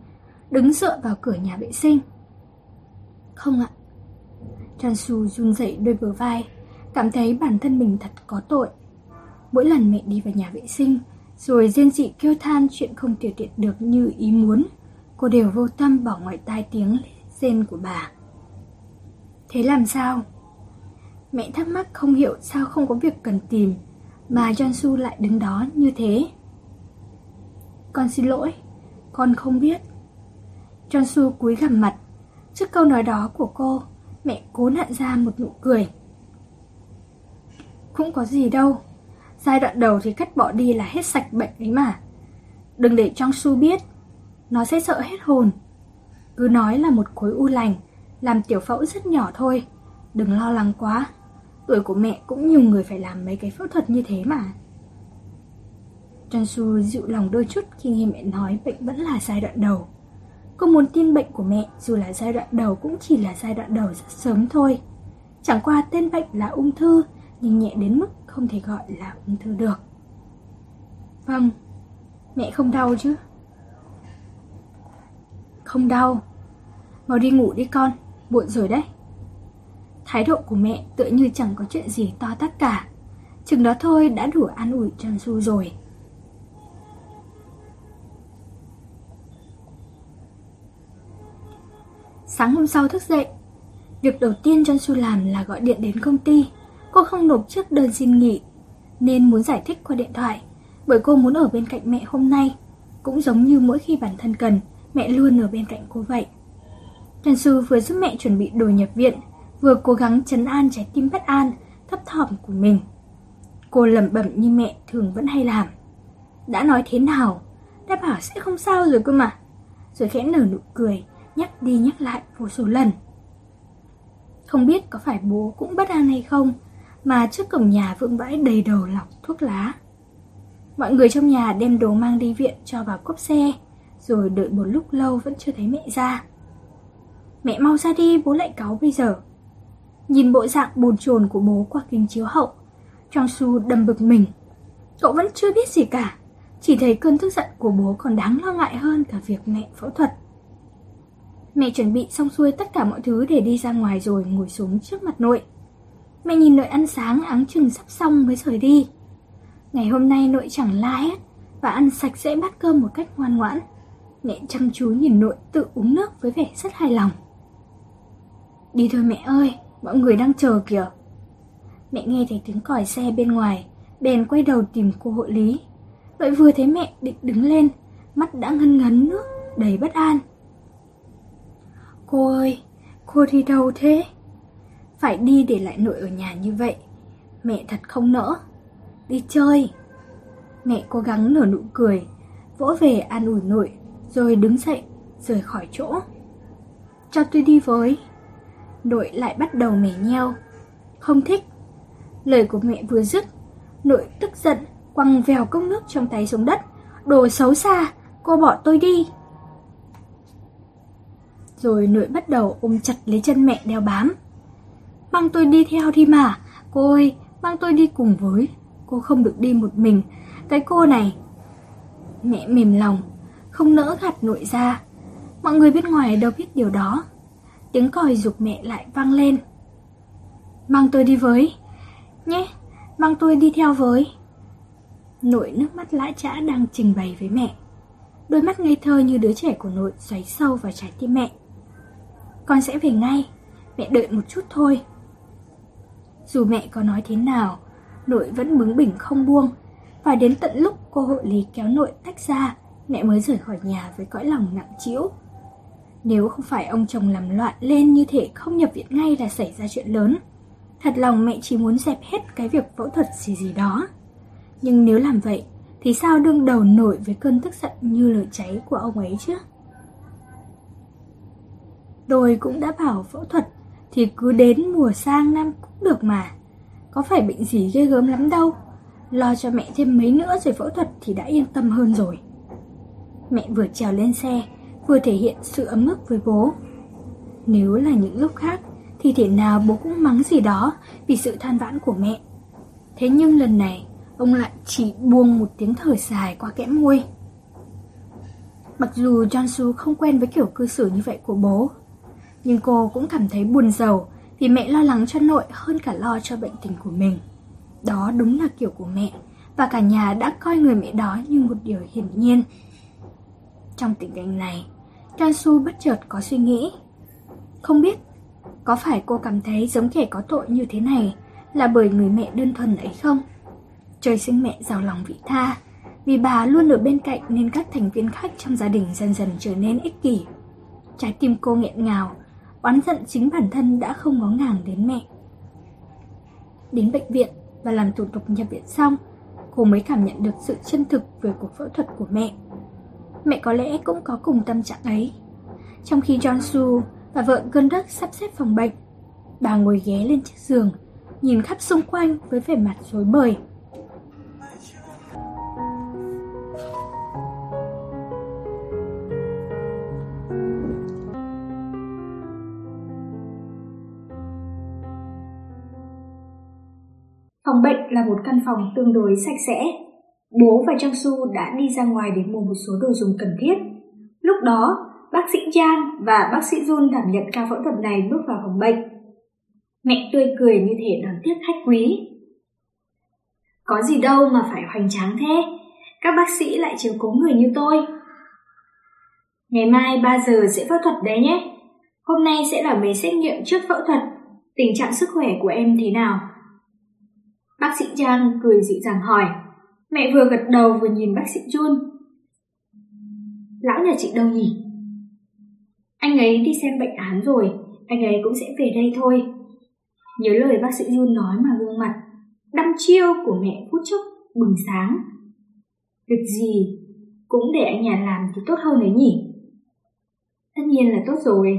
đứng dựa vào cửa nhà vệ sinh. Không ạ, Chansu run rẩy đôi bờ vai, cảm thấy bản thân mình thật có tội. Mỗi lần mẹ đi vào nhà vệ sinh, rồi riêng dị kêu than chuyện không tiểu tiện được như ý muốn, cô đều vô tâm bỏ ngoài tai tiếng rên của bà. Thế làm sao? Mẹ thắc mắc không hiểu sao không có việc cần tìm, mà Jansu lại đứng đó như thế. Con xin lỗi, con không biết. Jansu cúi gằm mặt, trước câu nói đó của cô, Mẹ cố nặn ra một nụ cười. Cũng có gì đâu, Giai đoạn đầu thì cắt bỏ đi là hết sạch bệnh ấy mà. Đừng để John su biết, nó sẽ sợ hết hồn. Cứ nói là một khối u lành, làm tiểu phẫu rất nhỏ thôi, đừng lo lắng quá. Tuổi của mẹ cũng nhiều người phải làm mấy cái phẫu thuật như thế mà. Jansu dịu lòng đôi chút khi nghe mẹ nói bệnh vẫn là giai đoạn đầu. Cô muốn tin bệnh của mẹ dù là giai đoạn đầu cũng chỉ là giai đoạn đầu rất sớm thôi. Chẳng qua tên bệnh là ung thư nhưng nhẹ đến mức không thể gọi là ung thư được. Vâng, mẹ không đau chứ? Không đau. Mau đi ngủ đi con, muộn rồi đấy. Thái độ của mẹ tựa như chẳng có chuyện gì to tát cả. Chừng đó thôi đã đủ an ủi Trần Du rồi. Sáng hôm sau thức dậy, việc đầu tiên John Su làm là gọi điện đến công ty. Cô không nộp trước đơn xin nghỉ, nên muốn giải thích qua điện thoại, bởi cô muốn ở bên cạnh mẹ hôm nay. Cũng giống như mỗi khi bản thân cần, mẹ luôn ở bên cạnh cô vậy. John Su vừa giúp mẹ chuẩn bị đồ nhập viện, vừa cố gắng chấn an trái tim bất an, thấp thỏm của mình. Cô lẩm bẩm như mẹ thường vẫn hay làm. Đã nói thế nào? Đã bảo sẽ không sao rồi cơ mà. Rồi khẽ nở nụ cười, nhắc đi nhắc lại vô số lần. Không biết có phải bố cũng bất an hay không, mà trước cổng nhà vượng vãi đầy đầu lọc thuốc lá. Mọi người trong nhà đem đồ mang đi viện cho vào cốp xe, rồi đợi một lúc lâu vẫn chưa thấy mẹ ra. Mẹ mau ra đi, bố lại cáu bây giờ. Nhìn bộ dạng bồn chồn của bố qua kính chiếu hậu, Trong Su đầm bực mình. Cậu vẫn chưa biết gì cả, chỉ thấy cơn tức giận của bố còn đáng lo ngại hơn cả việc mẹ phẫu thuật. Mẹ chuẩn bị xong xuôi tất cả mọi thứ để đi ra ngoài rồi ngồi xuống trước mặt nội. Mẹ nhìn nội ăn sáng áng chừng sắp xong mới rời đi. Ngày hôm nay nội chẳng la hết và ăn sạch sẽ bát cơm một cách ngoan ngoãn. Mẹ chăm chú nhìn nội tự uống nước với vẻ rất hài lòng. Đi thôi mẹ ơi, mọi người đang chờ kìa. Mẹ nghe thấy tiếng còi xe bên ngoài, bèn quay đầu tìm cô hộ lý. Nội vừa thấy mẹ định đứng lên, mắt đã ngân ngấn nước, đầy bất an. Cô ơi, cô đi đâu thế? Phải đi để lại nội ở nhà như vậy, mẹ thật không nỡ. Đi chơi. Mẹ cố gắng nở nụ cười, vỗ về an ủi nội, rồi đứng dậy, rời khỏi chỗ. Cho tôi đi với. Nội lại bắt đầu mẻ nheo. Không thích. Lời của mẹ vừa dứt, nội tức giận, quăng vèo cốc nước trong tay xuống đất. Đồ xấu xa, cô bỏ tôi đi. Rồi nội bắt đầu ôm chặt lấy chân mẹ đeo bám. Mang tôi đi theo đi mà, cô ơi, mang tôi đi cùng với. Cô không được đi một mình, cái cô này. Mẹ mềm lòng, không nỡ gạt nội ra. Mọi người bên ngoài đâu biết điều đó. Tiếng còi dục mẹ lại vang lên. Mang tôi đi với, nhé, mang tôi đi theo với. Nội nước mắt lã chã đang trình bày với mẹ. Đôi mắt ngây thơ như đứa trẻ của nội xoáy sâu vào trái tim mẹ. Con sẽ về ngay, mẹ đợi một chút thôi. Dù mẹ có nói thế nào, nội vẫn bướng bỉnh không buông. Và đến tận lúc cô hộ lý kéo nội tách ra, mẹ mới rời khỏi nhà với cõi lòng nặng trĩu. Nếu không phải ông chồng làm loạn lên như thể không nhập viện ngay là xảy ra chuyện lớn. Thật lòng mẹ chỉ muốn dẹp hết cái việc phẫu thuật gì gì đó. Nhưng nếu làm vậy, thì sao đương đầu nổi với cơn tức giận như lửa cháy của ông ấy chứ? Tôi cũng đã bảo phẫu thuật thì cứ đến mùa sang năm cũng được mà. Có phải bệnh gì ghê gớm lắm đâu. Lo cho mẹ thêm mấy nữa rồi phẫu thuật thì đã yên tâm hơn rồi. Mẹ vừa trèo lên xe, vừa thể hiện sự ấm ức với bố. Nếu là những lúc khác, thì thể nào bố cũng mắng gì đó vì sự than vãn của mẹ. Thế nhưng lần này, ông lại chỉ buông một tiếng thở dài qua kẽ môi. Mặc dù John su không quen với kiểu cư xử như vậy của bố, nhưng cô cũng cảm thấy buồn giàu vì mẹ lo lắng cho nội hơn cả lo cho bệnh tình của mình. Đó đúng là kiểu của mẹ, và cả nhà đã coi người mẹ đó như một điều hiển nhiên. Trong tình cảnh này, Jansu bất chợt có suy nghĩ. Không biết, có phải cô cảm thấy giống kẻ có tội như thế này là bởi người mẹ đơn thuần ấy không? Trời sinh mẹ giàu lòng vị tha, vì bà luôn ở bên cạnh nên các thành viên khác trong gia đình dần dần trở nên ích kỷ. Trái tim cô nghẹn ngào, oán giận chính bản thân đã không ngó ngàng đến mẹ. Đến bệnh viện và làm thủ tục nhập viện xong, cô mới cảm nhận được sự chân thực về cuộc phẫu thuật của mẹ. Mẹ có lẽ cũng có cùng tâm trạng ấy. Trong khi John Su và vợ Gunduk sắp xếp phòng bệnh, bà ngồi ghé lên chiếc giường, nhìn khắp xung quanh với vẻ mặt rối bời. Phòng bệnh là một căn phòng tương đối sạch sẽ. Bố và Trang Su đã đi ra ngoài để mua một số đồ dùng cần thiết. Lúc đó, bác sĩ Jan và bác sĩ Jun đảm nhận ca phẫu thuật này bước vào phòng bệnh. Mẹ tươi cười như thể đón tiếp khách quý. Có gì đâu mà phải hoành tráng thế, các bác sĩ lại chiều cố người như tôi. Ngày mai 3 giờ sẽ phẫu thuật đấy nhé. Hôm nay sẽ là mấy xét nghiệm trước phẫu thuật. Tình trạng sức khỏe của em thế nào? Bác sĩ Trang cười dịu dàng hỏi. Mẹ vừa gật đầu vừa nhìn bác sĩ Jun. Lão nhà chị đâu nhỉ? Anh ấy đi xem bệnh án rồi, anh ấy cũng sẽ về đây thôi. Nhớ lời bác sĩ Jun nói mà gương mặt đăm chiêu của mẹ phút chốc bừng sáng. Việc gì cũng để anh nhà làm thì tốt hơn đấy nhỉ? Tất nhiên là tốt rồi.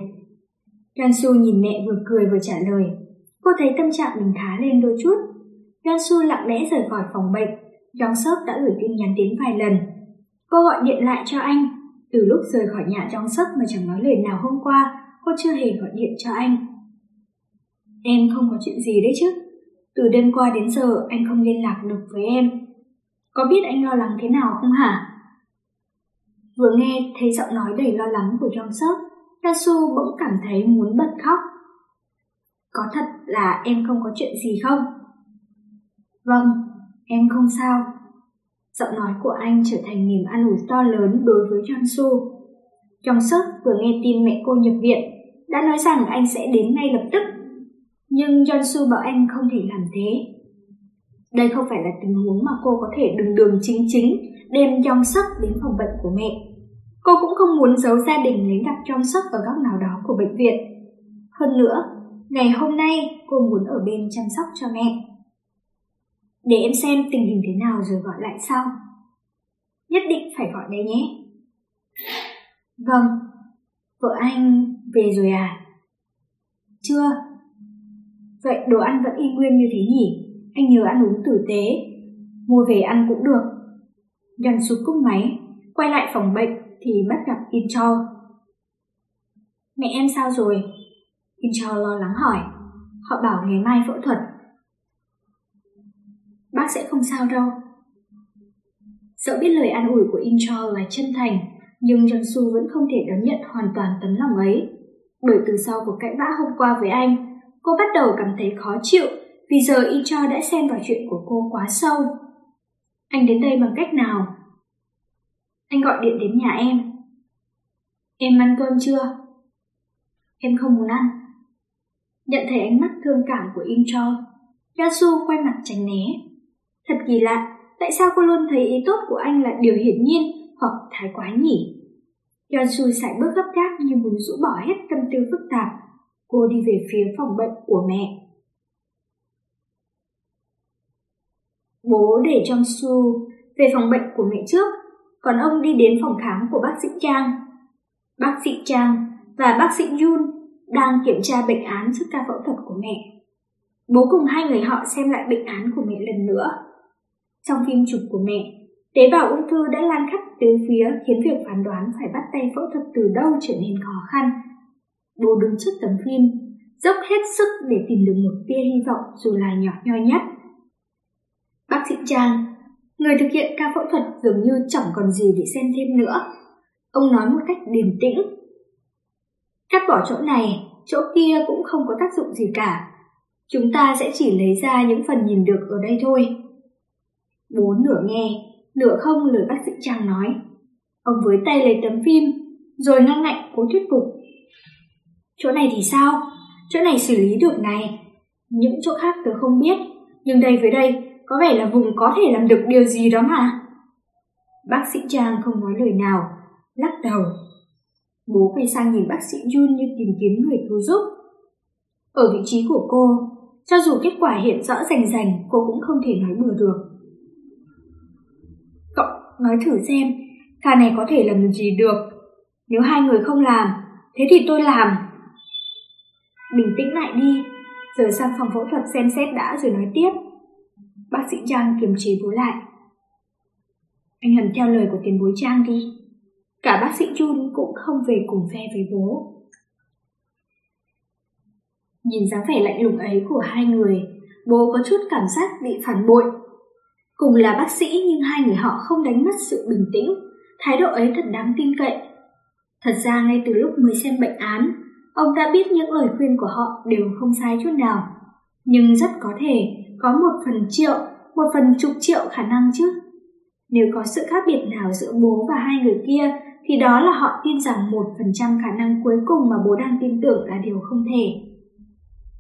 Gansu nhìn mẹ vừa cười vừa trả lời. Cô thấy tâm trạng mình khá lên đôi chút. Gansu lặng lẽ rời khỏi phòng bệnh. Jong Sớp đã gửi tin nhắn đến vài lần. Cô gọi điện lại cho anh. Từ lúc rời khỏi nhà Jong Sớp mà chẳng nói lời nào hôm qua, cô chưa hề gọi điện cho anh. Em không có chuyện gì đấy chứ. Từ đêm qua đến giờ anh không liên lạc được với em. Có biết anh lo lắng thế nào không hả? Vừa nghe thấy giọng nói đầy lo lắng của Jong Suk, Yasu bỗng cảm thấy muốn bật khóc. Có thật là em không có chuyện gì không? Vâng, em không sao. Giọng nói của anh trở thành niềm an ủi to lớn đối với John Su. Trong sức vừa nghe tin mẹ cô nhập viện, đã nói rằng anh sẽ đến ngay lập tức nhưng John Su bảo anh không thể làm thế. Đây không phải là tình huống mà cô có thể đường đường chính chính đem Jong Suk đến phòng bệnh của mẹ. Cô cũng không muốn giấu gia đình đến gặp Jong Suk ở góc nào đó của bệnh viện. Hơn nữa, ngày hôm nay cô muốn ở bên chăm sóc cho mẹ. Để em xem tình hình thế nào rồi gọi lại sau. Nhất định phải gọi đấy nhé. Vâng, vợ anh về rồi à? Chưa, Vậy đồ ăn vẫn y nguyên như thế nhỉ? Anh nhớ ăn uống tử tế. Mua về ăn cũng được. Gần xuống cúc máy, quay lại phòng bệnh thì bắt gặp In Cho. Mẹ em sao rồi? In Cho lo lắng hỏi. Họ bảo ngày mai phẫu thuật. Bác sẽ không sao đâu. Dẫu biết lời an ủi của In Cho là chân thành, nhưng Jong Su vẫn không thể đón nhận hoàn toàn tấm lòng ấy. Bởi từ sau cuộc cãi vã hôm qua với anh, Cô bắt đầu cảm thấy khó chịu vì giờ Incho Cho đã xen vào chuyện của cô quá sâu. Anh đến đây bằng cách nào? Anh gọi điện đến nhà em. Em ăn cơm chưa? Em không muốn ăn. Nhận thấy ánh mắt thương cảm của In Cho, Yasu quay mặt tránh né. Thật kỳ lạ, tại sao cô luôn thấy ý tốt của anh là điều hiển nhiên hoặc thái quá nhỉ? Yasu sải bước gấp gáp như muốn rũ bỏ hết tâm tư phức tạp Cô đi về phía phòng bệnh của mẹ. Bố để trong Su về phòng bệnh của mẹ trước, còn ông đi đến phòng khám của bác sĩ Trang. Bác sĩ Trang và bác sĩ Jun đang kiểm tra bệnh án trước ca phẫu thuật của mẹ. Bố cùng hai người họ xem lại bệnh án của mẹ lần nữa. Trong phim chụp của mẹ, tế bào ung thư đã lan khắp tứ phía khiến việc phán đoán phải bắt tay phẫu thuật từ đâu trở nên khó khăn Bố đứng trước tấm phim, dốc hết sức để tìm được một tia hy vọng dù là nhỏ nhoi nhất. Bác sĩ Trang, người thực hiện ca phẫu thuật dường như chẳng còn gì để xem thêm nữa. Ông nói một cách điềm tĩnh. Cắt bỏ chỗ này, chỗ kia cũng không có tác dụng gì cả. Chúng ta sẽ chỉ lấy ra những phần nhìn được ở đây thôi. Bố nửa nghe, nửa không lời bác sĩ Trang nói. Ông với tay lấy tấm phim, rồi ngăn ngạnh cố thuyết phục Chỗ này thì sao? Chỗ này xử lý được này. Những chỗ khác tớ không biết, nhưng đây với đây có vẻ là vùng có thể làm được điều gì đó mà. Bác sĩ Trang không nói lời nào, lắc đầu. Bố quay sang nhìn bác sĩ Jun như tìm kiếm người cứu giúp. Ở vị trí của cô, cho dù kết quả hiện rõ rành rành, cô cũng không thể nói bừa được nói thử xem, ca này có thể làm gì được. Nếu hai người không làm, thế thì tôi làm. Bình tĩnh lại đi, rồi sang phòng phẫu thuật xem xét đã rồi nói tiếp. Bác sĩ Trang kiềm chế bố lại. Anh hẳn theo lời của tiền bối Trang đi. Cả bác sĩ Jun cũng không về cùng phe với bố. Nhìn dáng vẻ lạnh lùng ấy của hai người, bố có chút cảm giác bị phản bội. Cùng là bác sĩ nhưng hai người họ không đánh mất sự bình tĩnh, thái độ ấy thật đáng tin cậy. Thật ra ngay từ lúc mới xem bệnh án, ông đã biết những lời khuyên của họ đều không sai chút nào. Nhưng rất có thể có một phần triệu, một phần chục triệu khả năng chứ. Nếu có sự khác biệt nào giữa bố và hai người kia, thì đó là họ tin rằng một phần trăm khả năng cuối cùng mà bố đang tin tưởng là điều không thể.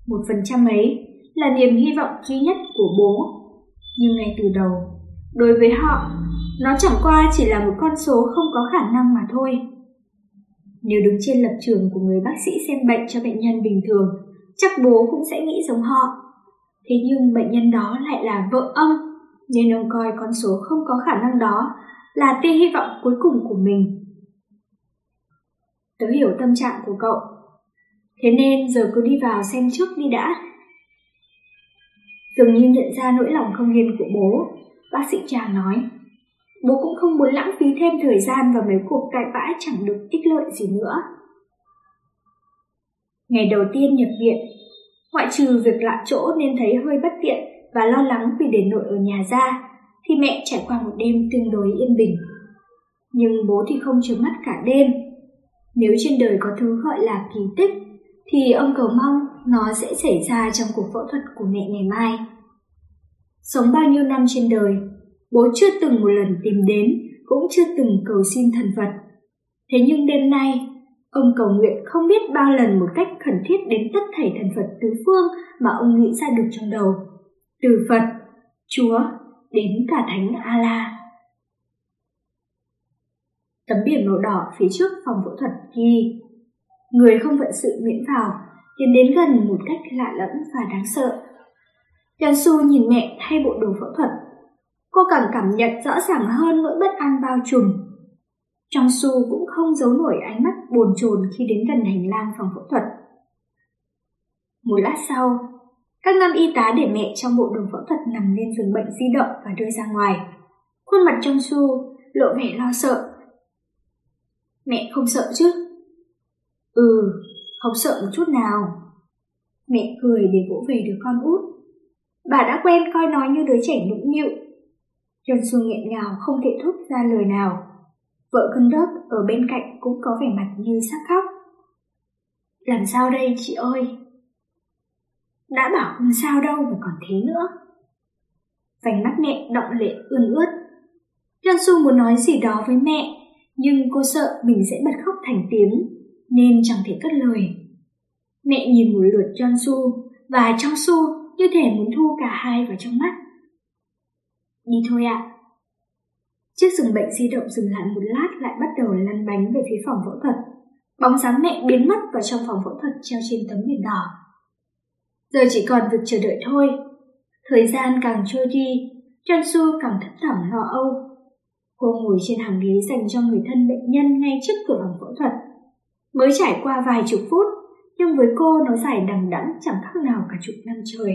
Một phần trăm ấy là niềm hy vọng duy nhất của bố. Nhưng ngay từ đầu, đối với họ, nó chẳng qua chỉ là một con số không có khả năng mà thôi. Nếu đứng trên lập trường của người bác sĩ xem bệnh cho bệnh nhân bình thường, chắc bố cũng sẽ nghĩ giống họ. Thế nhưng bệnh nhân đó lại là vợ ông, nên ông coi con số không có khả năng đó là tia hy vọng cuối cùng của mình. Tớ hiểu tâm trạng của cậu, thế nên giờ cứ đi vào xem trước đi đã. Dường như nhận ra nỗi lòng không yên của bố, bác sĩ trà nói. Bố cũng không muốn lãng phí thêm thời gian vào mấy cuộc cãi vã chẳng được ích lợi gì nữa. Ngày đầu tiên nhập viện, ngoại trừ việc lạ chỗ nên thấy hơi bất tiện và lo lắng vì để nội ở nhà ra, thì mẹ trải qua một đêm tương đối yên bình. Nhưng bố thì không chớm mắt cả đêm. Nếu trên đời có thứ gọi là kỳ tích, thì ông cầu mong nó sẽ xảy ra trong cuộc phẫu thuật của mẹ ngày mai. Sống bao nhiêu năm trên đời, bố chưa từng một lần tìm đến, cũng chưa từng cầu xin thần Phật. Thế nhưng đêm nay, ông cầu nguyện không biết bao lần một cách khẩn thiết đến tất thảy thần Phật tứ phương mà ông nghĩ ra được trong đầu. Từ Phật, Chúa đến cả Thánh A-la. Tấm biển màu đỏ phía trước phòng phẫu thuật ghi Người không vận sự miễn vào, tiến đến gần một cách lạ lẫm và đáng sợ. Yan Su nhìn mẹ thay bộ đồ phẫu thuật Cô càng cảm nhận rõ ràng hơn nỗi bất an bao trùm. Trong su cũng không giấu nổi ánh mắt buồn chồn khi đến gần hành lang phòng phẫu thuật. Một lát sau, các nam y tá để mẹ trong bộ đồ phẫu thuật nằm lên giường bệnh di động và đưa ra ngoài. Khuôn mặt trong su lộ vẻ lo sợ. Mẹ không sợ chứ? Ừ, không sợ một chút nào. Mẹ cười để vỗ về đứa con út. Bà đã quen coi nó như đứa trẻ nũng nịu, Trần Xu nghẹn ngào không thể thốt ra lời nào. Vợ cân đớp ở bên cạnh cũng có vẻ mặt như sắp khóc. Làm sao đây chị ơi? Đã bảo không sao đâu mà còn thế nữa. Vành mắt mẹ động lệ ươn ướt. Trần Xu muốn nói gì đó với mẹ, nhưng cô sợ mình sẽ bật khóc thành tiếng, nên chẳng thể cất lời. Mẹ nhìn một lượt John Su và trong Su như thể muốn thu cả hai vào trong mắt. Đi thôi ạ. Chiếc giường bệnh di động dừng lại một lát lại bắt đầu lăn bánh về phía phòng phẫu thuật. Bóng dáng mẹ biến mất vào trong phòng phẫu thuật treo trên tấm biển đỏ. Giờ chỉ còn việc chờ đợi thôi. Thời gian càng trôi đi, John Su càng thấp thỏm lo âu. Cô ngồi trên hàng ghế dành cho người thân bệnh nhân ngay trước cửa phòng phẫu thuật. Mới trải qua vài chục phút, nhưng với cô nó dài đằng đẵng chẳng khác nào cả chục năm trời.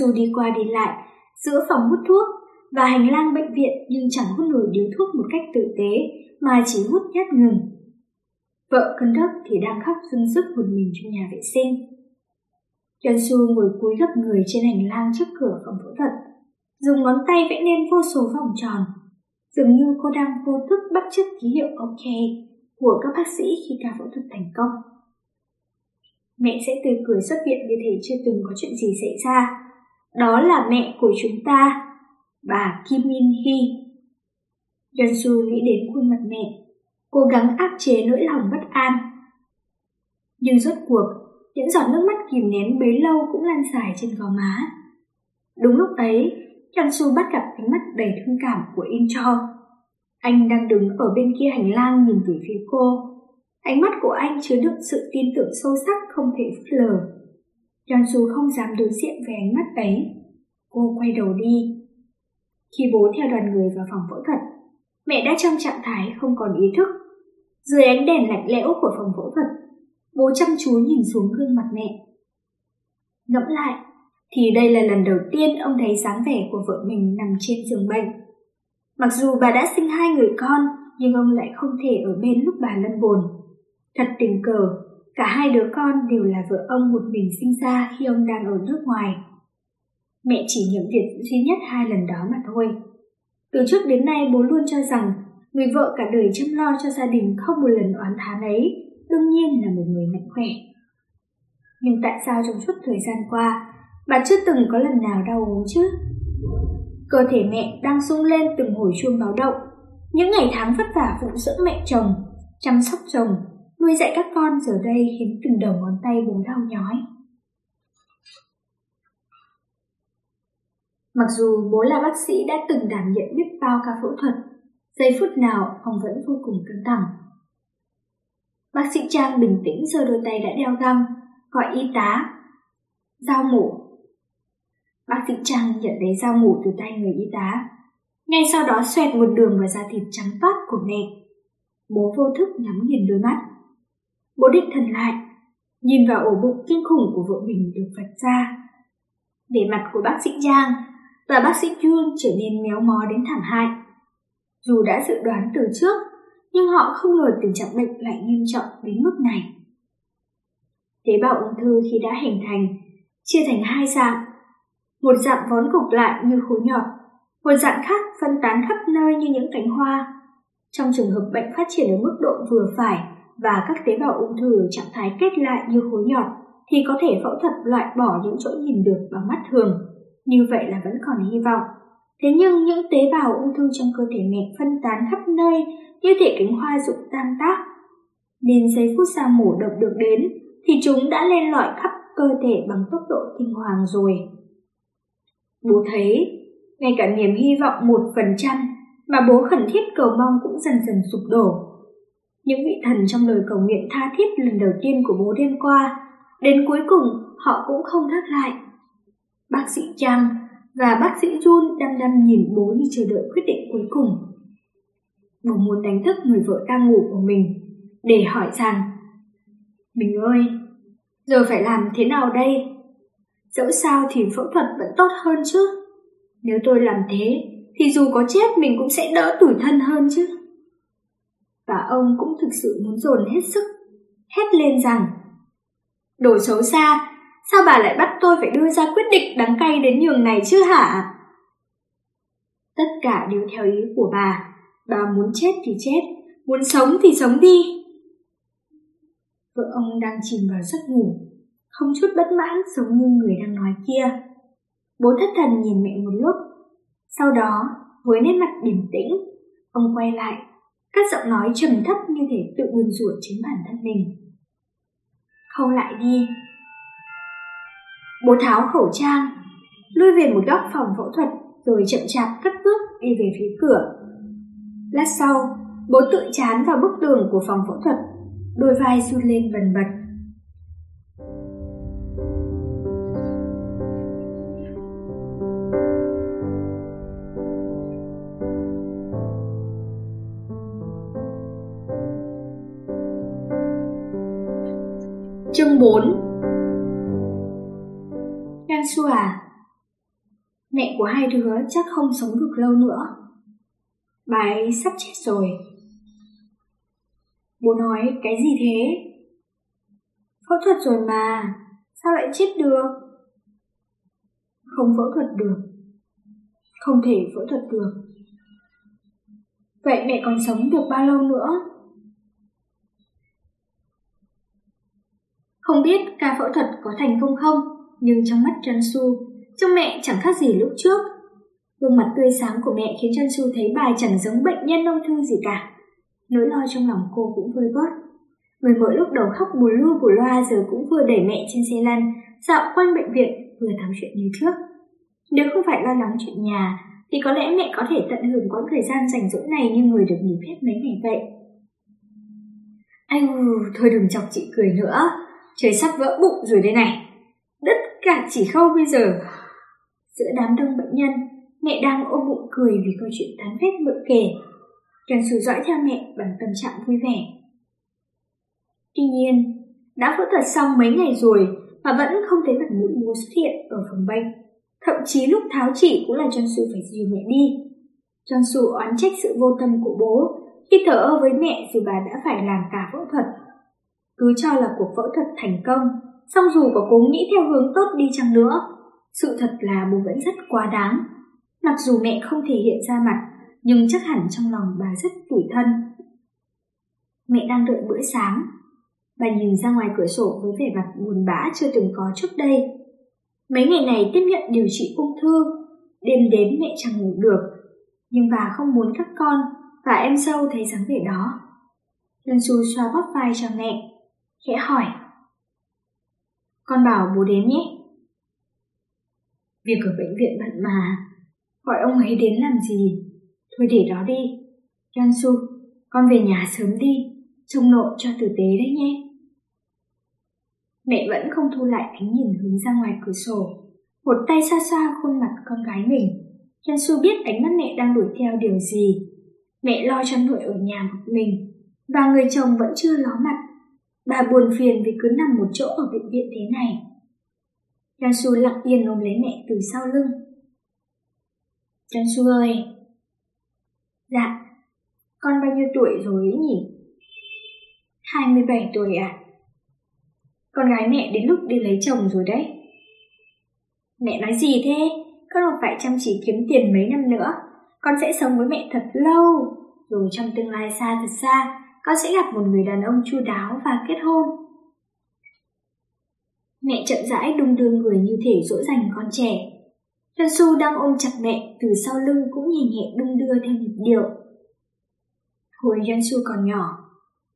Su đi qua đi lại, giữa phòng hút thuốc và hành lang bệnh viện nhưng chẳng hút nổi điếu thuốc một cách tử tế mà chỉ hút nhát ngừng. Vợ cân đốc thì đang khóc dưng sức một mình trong nhà vệ sinh. Trần Su ngồi cúi gấp người trên hành lang trước cửa phòng phẫu thuật, dùng ngón tay vẽ nên vô số vòng tròn, dường như cô đang vô thức bắt chước ký hiệu OK của các bác sĩ khi ca phẫu thuật thành công. Mẹ sẽ tươi cười xuất viện như thể chưa từng có chuyện gì xảy ra, đó là mẹ của chúng ta, bà Kim Min Hee. Yeonsu nghĩ đến khuôn mặt mẹ, cố gắng áp chế nỗi lòng bất an. Nhưng rốt cuộc, những giọt nước mắt kìm nén bấy lâu cũng lan dài trên gò má. Đúng lúc ấy, Yeonsu bắt gặp ánh mắt đầy thương cảm của In Cho. Anh đang đứng ở bên kia hành lang nhìn về phía cô. Ánh mắt của anh chứa đựng sự tin tưởng sâu sắc không thể phớt lờ. Cho không dám đối diện với ánh mắt ấy, cô quay đầu đi. Khi bố theo đoàn người vào phòng phẫu thuật, mẹ đã trong trạng thái không còn ý thức. Dưới ánh đèn lạnh lẽo của phòng phẫu thuật, bố chăm chú nhìn xuống gương mặt mẹ. Ngẫm lại, thì đây là lần đầu tiên ông thấy dáng vẻ của vợ mình nằm trên giường bệnh. Mặc dù bà đã sinh hai người con, nhưng ông lại không thể ở bên lúc bà lâm bồn. Thật tình cờ, cả hai đứa con đều là vợ ông một mình sinh ra khi ông đang ở nước ngoài. Mẹ chỉ nhận việc duy nhất hai lần đó mà thôi. Từ trước đến nay bố luôn cho rằng người vợ cả đời chăm lo cho gia đình không một lần oán thán ấy, đương nhiên là một người mạnh khỏe. Nhưng tại sao trong suốt thời gian qua, bà chưa từng có lần nào đau ốm chứ? Cơ thể mẹ đang sung lên từng hồi chuông báo động. Những ngày tháng vất vả phụng dưỡng mẹ chồng, chăm sóc chồng, nuôi dạy các con giờ đây khiến từng đầu ngón tay bố đau nhói. Mặc dù bố là bác sĩ đã từng đảm nhận biết bao ca phẫu thuật, giây phút nào ông vẫn vô cùng căng thẳng. Bác sĩ Trang bình tĩnh giơ đôi tay đã đeo găng, gọi y tá. Dao mổ. Bác sĩ Trang nhận lấy dao mổ từ tay người y tá. Ngay sau đó xoẹt một đường vào da thịt trắng toát của mẹ. Bố vô thức nhắm nhìn đôi mắt. Bố định thần lại, nhìn vào ổ bụng kinh khủng của vợ mình được vạch ra. Vẻ mặt của bác sĩ Trang và bác sĩ Jun trở nên méo mó đến thảm hại. Dù đã dự đoán từ trước, nhưng họ không ngờ tình trạng bệnh lại nghiêm trọng đến mức này. Tế bào ung thư khi đã hình thành, chia thành hai dạng. Một dạng vón cục lại như khối nhỏ, một dạng khác phân tán khắp nơi như những cánh hoa. Trong trường hợp bệnh phát triển ở mức độ vừa phải và các tế bào ung thư ở trạng thái kết lại như khối nhọt, thì có thể phẫu thuật loại bỏ những chỗ nhìn được bằng mắt thường. Như vậy là vẫn còn hy vọng. Thế nhưng những tế bào ung thư trong cơ thể mẹ phân tán khắp nơi như thể cánh hoa rụng tan tác. Nên giây phút sau mổ độc được đến thì chúng đã lên lỏi khắp cơ thể bằng tốc độ kinh hoàng rồi. Bố thấy, ngay cả niềm hy vọng một phần trăm mà bố khẩn thiết cầu mong cũng dần dần sụp đổ. Những vị thần trong lời cầu nguyện tha thiết lần đầu tiên của bố đêm qua, đến cuối cùng họ cũng không đáp lại. Bác sĩ Trang và bác sĩ Jun đăm đăm nhìn bố như chờ đợi quyết định cuối cùng. Bố muốn đánh thức người vợ đang ngủ của mình để hỏi rằng Mình ơi, giờ phải làm thế nào đây? Dẫu sao thì phẫu thuật vẫn tốt hơn chứ. Nếu tôi làm thế, thì dù có chết mình cũng sẽ đỡ tủi thân hơn chứ. Và ông cũng thực sự muốn dồn hết sức, hét lên rằng Đồ xấu xa, sao bà lại bắt tôi phải đưa ra quyết định đắng cay đến nhường này chứ hả? Tất cả đều theo ý của bà, bà muốn chết thì chết, muốn sống thì sống đi. Vợ ông đang chìm vào giấc ngủ, không chút bất mãn giống như người đang nói kia. Bố thất thần nhìn mẹ một lúc, sau đó với nét mặt bình tĩnh, ông quay lại, các giọng nói trầm thấp như thể tự buồn rủa chính bản thân mình. Khâu lại đi. Bố tháo khẩu trang, lui về một góc phòng phẫu thuật rồi chậm chạp cất bước đi về phía cửa. Lát sau, bố tự chán vào bức tường của phòng phẫu thuật, đôi vai run lên vần bật. Chương 4 Gan Su à Mẹ của hai đứa chắc không sống được lâu nữa. Bà ấy sắp chết rồi. Bố nói, cái gì thế? Phẫu thuật rồi mà. Sao lại chết được? Không phẫu thuật được. Không thể phẫu thuật được. Vậy mẹ còn sống được bao lâu nữa? Không biết ca phẫu thuật có thành công không, nhưng trong mắt Su, trông mẹ chẳng khác gì lúc trước. Gương mặt tươi sáng của mẹ khiến Su thấy bà chẳng giống bệnh nhân ung thư gì cả. Nỗi lo trong lòng cô cũng vơi bớt. Người mỗi lúc đầu khóc bù lu bù loa giờ cũng vừa đẩy mẹ trên xe lăn, dạo quanh bệnh viện vừa thảo chuyện như trước. Nếu không phải lo lắng chuyện nhà, thì có lẽ mẹ có thể tận hưởng quãng thời gian rảnh rỗi này như người được nghỉ phép mấy ngày vậy. Anh thôi đừng chọc chị cười nữa. Trời sắp vỡ bụng rồi đây này. Tất cả chỉ khâu bây giờ. Giữa đám đông bệnh nhân, Mẹ đang ôm bụng cười vì câu chuyện tán phét mượn kể. Trần Sù dõi theo mẹ bằng tâm trạng vui vẻ. Tuy nhiên, đã phẫu thuật xong mấy ngày rồi mà vẫn không thấy mặt mũi bố xuất hiện ở phòng bệnh. Thậm chí lúc tháo chỉ cũng là Trần Su phải dìu mẹ đi. Trần Su oán trách sự vô tâm của bố khi thở ơ với mẹ dù bà đã phải làm cả phẫu thuật. Cứ cho là cuộc phẫu thuật thành công, song dù có cố nghĩ theo hướng tốt đi chăng nữa, sự thật là bố vẫn rất quá đáng. Mặc dù mẹ không thể hiện ra mặt, nhưng chắc hẳn trong lòng bà rất tủi thân. Mẹ đang đợi bữa sáng. Bà nhìn ra ngoài cửa sổ với vẻ mặt buồn bã chưa từng có trước đây. Mấy ngày này tiếp nhận điều trị ung thư, đêm đến mẹ chẳng ngủ được. Nhưng bà không muốn các con và em dâu thấy dáng vẻ đó. Lân Xu xoa bóp vai cho mẹ, khẽ hỏi. Con bảo bố đến nhé. Việc ở bệnh viện bận mà, gọi ông ấy đến làm gì? Thôi để đó đi. Su, con về nhà sớm đi, trông nội cho tử tế đấy nhé. Mẹ vẫn không thu lại ánh nhìn hướng ra ngoài cửa sổ. Một tay xa xa khuôn mặt con gái mình. Su biết ánh mắt mẹ đang đuổi theo điều gì. Mẹ lo cho nội ở nhà một mình, và người chồng vẫn chưa ló mặt. Bà buồn phiền vì cứ nằm một chỗ ở bệnh viện thế này. Su lặng yên ôm lấy mẹ từ sau lưng. Su ơi, Dạ, con bao nhiêu tuổi rồi ấy nhỉ? 27 tuổi à? Con gái mẹ đến lúc đi lấy chồng rồi đấy. Mẹ nói gì thế? Con không phải chăm chỉ kiếm tiền mấy năm nữa. Con sẽ sống với mẹ thật lâu. Rồi trong tương lai xa thật xa, con sẽ gặp một người đàn ông chu đáo và kết hôn. Mẹ chậm rãi đung đưa người như thể dỗ dành con trẻ, Trần Su đang ôm chặt mẹ từ sau lưng cũng nhẹ nhẹ đung đưa theo nhịp điệu. Hồi Trần Su còn nhỏ,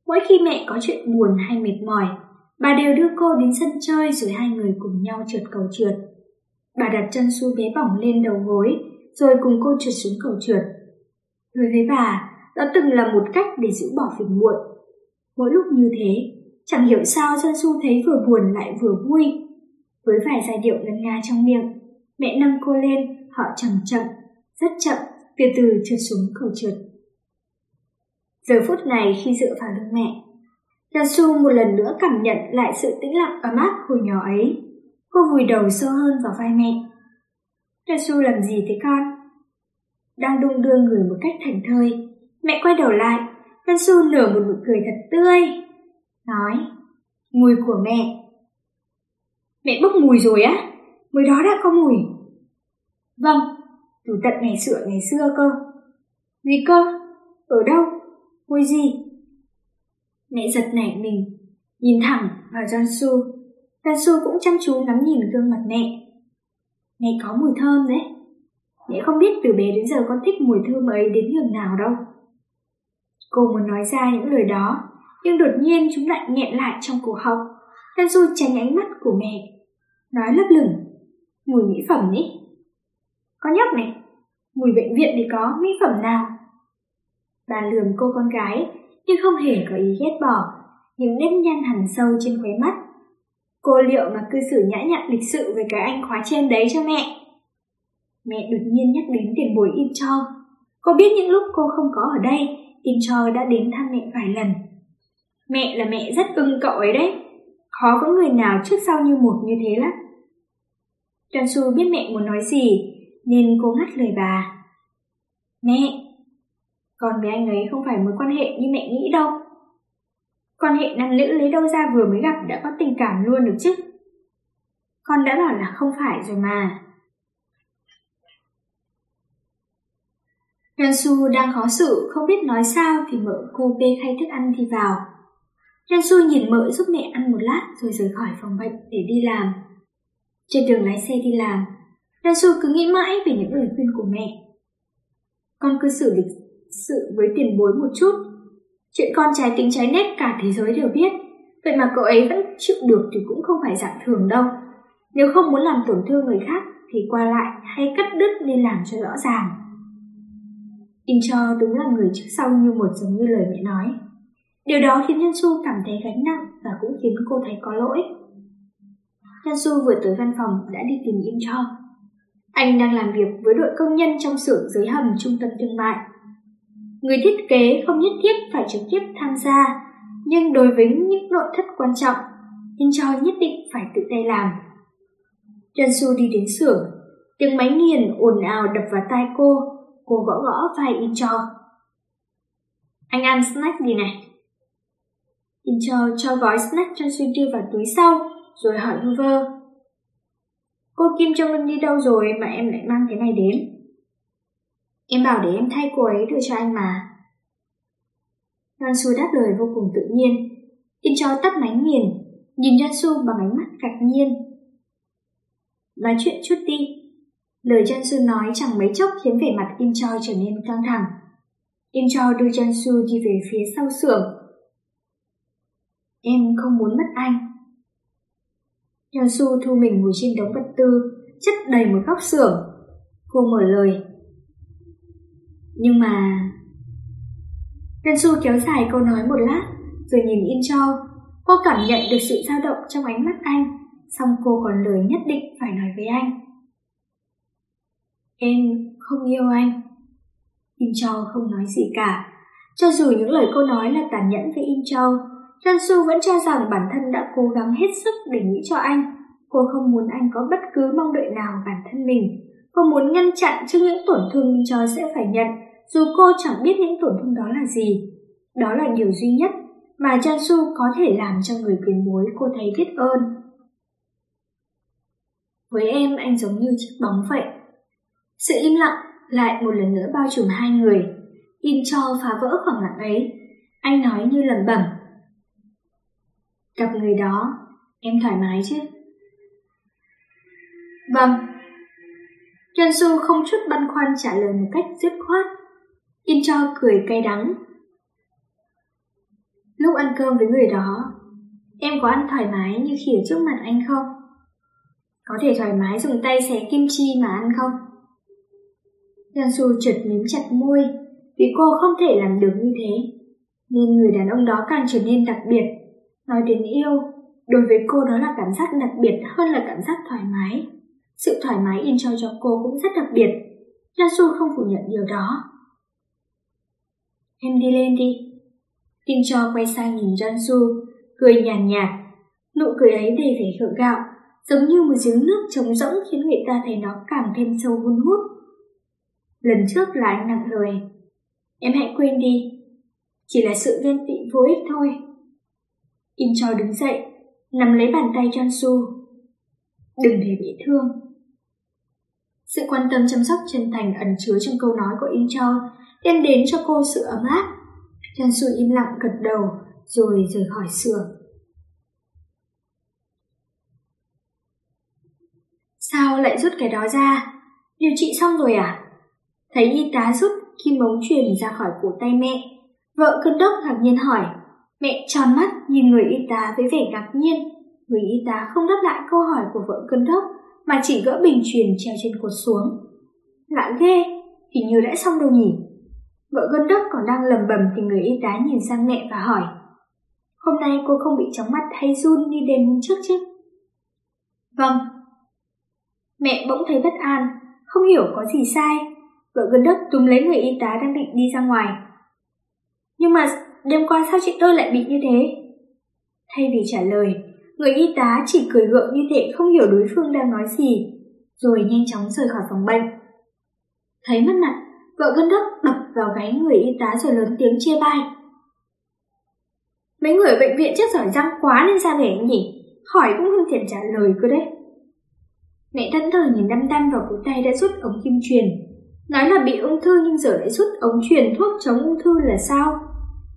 mỗi khi mẹ có chuyện buồn hay mệt mỏi, bà đều đưa cô đến sân chơi rồi hai người cùng nhau trượt cầu trượt. Bà đặt chân Su bé bỏng lên đầu gối, rồi cùng cô trượt xuống cầu trượt. Đối với bà, đó từng là một cách để giữ bỏ phiền muộn. Mỗi lúc như thế, chẳng hiểu sao Trân Su thấy vừa buồn lại vừa vui. Với vài giai điệu ngân nga trong miệng, Mẹ nâng cô lên, họ chậm chậm, rất chậm, từ từ trượt xuống cầu trượt. Giờ phút này khi dựa vào lưng mẹ, Su một lần nữa cảm nhận lại sự tĩnh lặng ấm áp hồi nhỏ ấy. Cô vùi đầu sâu hơn vào vai mẹ. Su làm gì thế con? Đang đung đưa người một cách thành thơi, mẹ quay đầu lại, Su nở một nụ cười thật tươi. Nói, mùi của mẹ. Mẹ bốc mùi rồi á? Mới đó đã có mùi. Vâng, từ tận ngày xưa ngày xưa cơ. Gì cơ? Ở đâu? Mùi gì? Mẹ giật nảy mình, nhìn thẳng vào Jansu. Jansu cũng chăm chú ngắm nhìn gương mặt mẹ. Mẹ có mùi thơm đấy. Mẹ không biết từ bé đến giờ con thích mùi thơm ấy đến nhường nào đâu. Cô muốn nói ra những lời đó, nhưng đột nhiên chúng lại nghẹn lại trong cổ họng. Jansu tránh ánh mắt của mẹ, nói lấp lửng mùi mỹ phẩm nhỉ Có nhóc này, mùi bệnh viện thì có mỹ phẩm nào? Bà lườm cô con gái, nhưng không hề có ý ghét bỏ, những nếp nhăn hằn sâu trên khóe mắt. Cô liệu mà cư xử nhã nhặn lịch sự với cái anh khóa trên đấy cho mẹ? Mẹ đột nhiên nhắc đến tiền bồi in cho. Cô biết những lúc cô không có ở đây, Tim cho đã đến thăm mẹ vài lần. Mẹ là mẹ rất ưng cậu ấy đấy. Khó có người nào trước sau như một như thế lắm. Trần Su biết mẹ muốn nói gì, nên cô ngắt lời bà. Mẹ, con với anh ấy không phải mối quan hệ như mẹ nghĩ đâu. Quan hệ nam nữ lấy đâu ra vừa mới gặp đã có tình cảm luôn được chứ. Con đã bảo là không phải rồi mà. Yansu Su đang khó xử, không biết nói sao thì mợ cô bê khay thức ăn thì vào. Yansu Su nhìn mợ giúp mẹ ăn một lát rồi rời khỏi phòng bệnh để đi làm. Trên đường lái xe đi làm, Su cứ nghĩ mãi về những lời khuyên của mẹ. Con cứ xử lịch sự với tiền bối một chút. Chuyện con trái tính trái nét cả thế giới đều biết. Vậy mà cậu ấy vẫn chịu được thì cũng không phải dạng thường đâu. Nếu không muốn làm tổn thương người khác thì qua lại hay cắt đứt nên làm cho rõ ràng. In cho đúng là người trước sau như một giống như lời mẹ nói. Điều đó khiến Nhân Su cảm thấy gánh nặng và cũng khiến cô thấy có lỗi. Su vừa tới văn phòng đã đi tìm Im Cho. Anh đang làm việc với đội công nhân trong xưởng dưới hầm trung tâm thương mại. Người thiết kế không nhất thiết phải trực tiếp tham gia, nhưng đối với những nội thất quan trọng, In Cho nhất định phải tự tay làm. Jansu đi đến xưởng, tiếng máy nghiền ồn ào đập vào tai cô, cô gõ gõ vai Incho. Anh ăn snack gì này? Incho Cho gói snack cho Suy đưa vào túi sau, rồi hỏi Hoover. vơ. Cô Kim Jong Un đi đâu rồi mà em lại mang cái này đến? Em bảo để em thay cô ấy đưa cho anh mà. Jansu đáp lời vô cùng tự nhiên. In Cho tắt máy nghiền, nhìn Jansu bằng ánh mắt ngạc nhiên. Nói chuyện chút đi. Lời Jansu nói chẳng mấy chốc khiến vẻ mặt In Cho trở nên căng thẳng. In Cho đưa Jansu đi về phía sau xưởng. Em không muốn mất anh. Jansu thu mình ngồi trên đống vật tư, chất đầy một góc xưởng. Cô mở lời. Nhưng mà... Jansu kéo dài câu nói một lát, rồi nhìn In Cho. Cô cảm nhận được sự dao động trong ánh mắt anh, xong cô còn lời nhất định phải nói với anh. Em không yêu anh. In Cho không nói gì cả. Cho dù những lời cô nói là tàn nhẫn với In Cho, Jansu vẫn cho rằng bản thân đã cố gắng hết sức để nghĩ cho anh. Cô không muốn anh có bất cứ mong đợi nào bản thân mình. Cô muốn ngăn chặn trước những tổn thương In Cho sẽ phải nhận, dù cô chẳng biết những tổn thương đó là gì. Đó là điều duy nhất mà Jansu có thể làm cho người tiền bối cô thấy biết ơn. Với em anh giống như chiếc bóng vậy. Sự im lặng lại một lần nữa bao trùm hai người. In cho phá vỡ khoảng lặng ấy. Anh nói như lẩm bẩm. Gặp người đó, em thoải mái chứ? Vâng. Jansu không chút băn khoăn trả lời một cách dứt khoát. In cho cười cay đắng. Lúc ăn cơm với người đó, em có ăn thoải mái như khi ở trước mặt anh không? Có thể thoải mái dùng tay xé kim chi mà ăn không? Jansu chợt mím chặt môi vì cô không thể làm được như thế. Nên người đàn ông đó càng trở nên đặc biệt. Nói đến yêu, đối với cô đó là cảm giác đặc biệt hơn là cảm giác thoải mái. Sự thoải mái in cho cho cô cũng rất đặc biệt. Jansu không phủ nhận điều đó. Em đi lên đi. Kim Cho quay sang nhìn Jansu, cười nhàn nhạt, nhạt. Nụ cười ấy đầy vẻ gượng gạo, giống như một giếng nước trống rỗng khiến người ta thấy nó càng thêm sâu hun hút. Lần trước là anh nặng lời. Em hãy quên đi. Chỉ là sự ghen tị vô ích thôi. In cho đứng dậy, nắm lấy bàn tay Jansu. Đừng để bị thương. Sự quan tâm chăm sóc chân thành ẩn chứa trong câu nói của In Cho đem đến cho cô sự ấm áp. Jansu im lặng gật đầu rồi rời khỏi xưởng. Sao lại rút cái đó ra? Điều trị xong rồi à? Thấy y tá rút kim bóng truyền ra khỏi cổ tay mẹ. Vợ cơn đốc ngạc nhiên hỏi. Mẹ tròn mắt nhìn người y tá với vẻ ngạc nhiên. Người y tá không đáp lại câu hỏi của vợ cơn đốc mà chỉ gỡ bình truyền treo trên cột xuống. Lạ ghê, hình như đã xong đâu nhỉ? Vợ cơn đốc còn đang lầm bầm thì người y tá nhìn sang mẹ và hỏi. Hôm nay cô không bị chóng mặt hay run như đêm hôm trước chứ? Vâng. Mẹ bỗng thấy bất an, không hiểu có gì sai. Vợ gần đất túm lấy người y tá đang định đi ra ngoài. Nhưng mà đêm qua sao chị tôi lại bị như thế? Thay vì trả lời, người y tá chỉ cười gượng như thể không hiểu đối phương đang nói gì, rồi nhanh chóng rời khỏi phòng bệnh. Thấy mất mặt, vợ gần đất đập vào gáy người y tá rồi lớn tiếng chê bai. Mấy người ở bệnh viện chắc giỏi răng quá nên ra vẻ nhỉ, hỏi cũng không tiện trả lời cơ đấy. Mẹ thân thờ nhìn đăm đăm vào cổ tay đã rút ống kim truyền. Nói là bị ung thư nhưng giờ lại rút ống truyền thuốc chống ung thư là sao?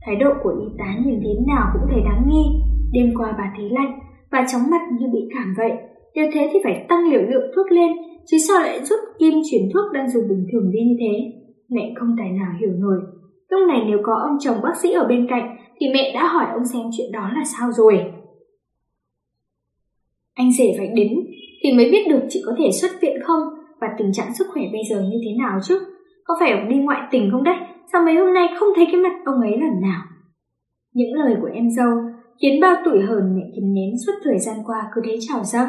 Thái độ của y tá nhìn thế nào cũng thấy đáng nghi. Đêm qua bà thấy lạnh, và chóng mặt như bị cảm vậy. Nếu thế thì phải tăng liều lượng thuốc lên, chứ sao lại rút kim truyền thuốc đang dùng bình thường đi như thế? Mẹ không tài nào hiểu nổi. Lúc này nếu có ông chồng bác sĩ ở bên cạnh thì mẹ đã hỏi ông xem chuyện đó là sao rồi. Anh rể phải đến thì mới biết được chị có thể xuất viện không và tình trạng sức khỏe bây giờ như thế nào chứ. Có phải ông đi ngoại tình không đấy? Sao mấy hôm nay không thấy cái mặt ông ấy lần nào? Những lời của em dâu khiến bao tuổi hờn mẹ kìm nén suốt thời gian qua cứ thế trào dâng.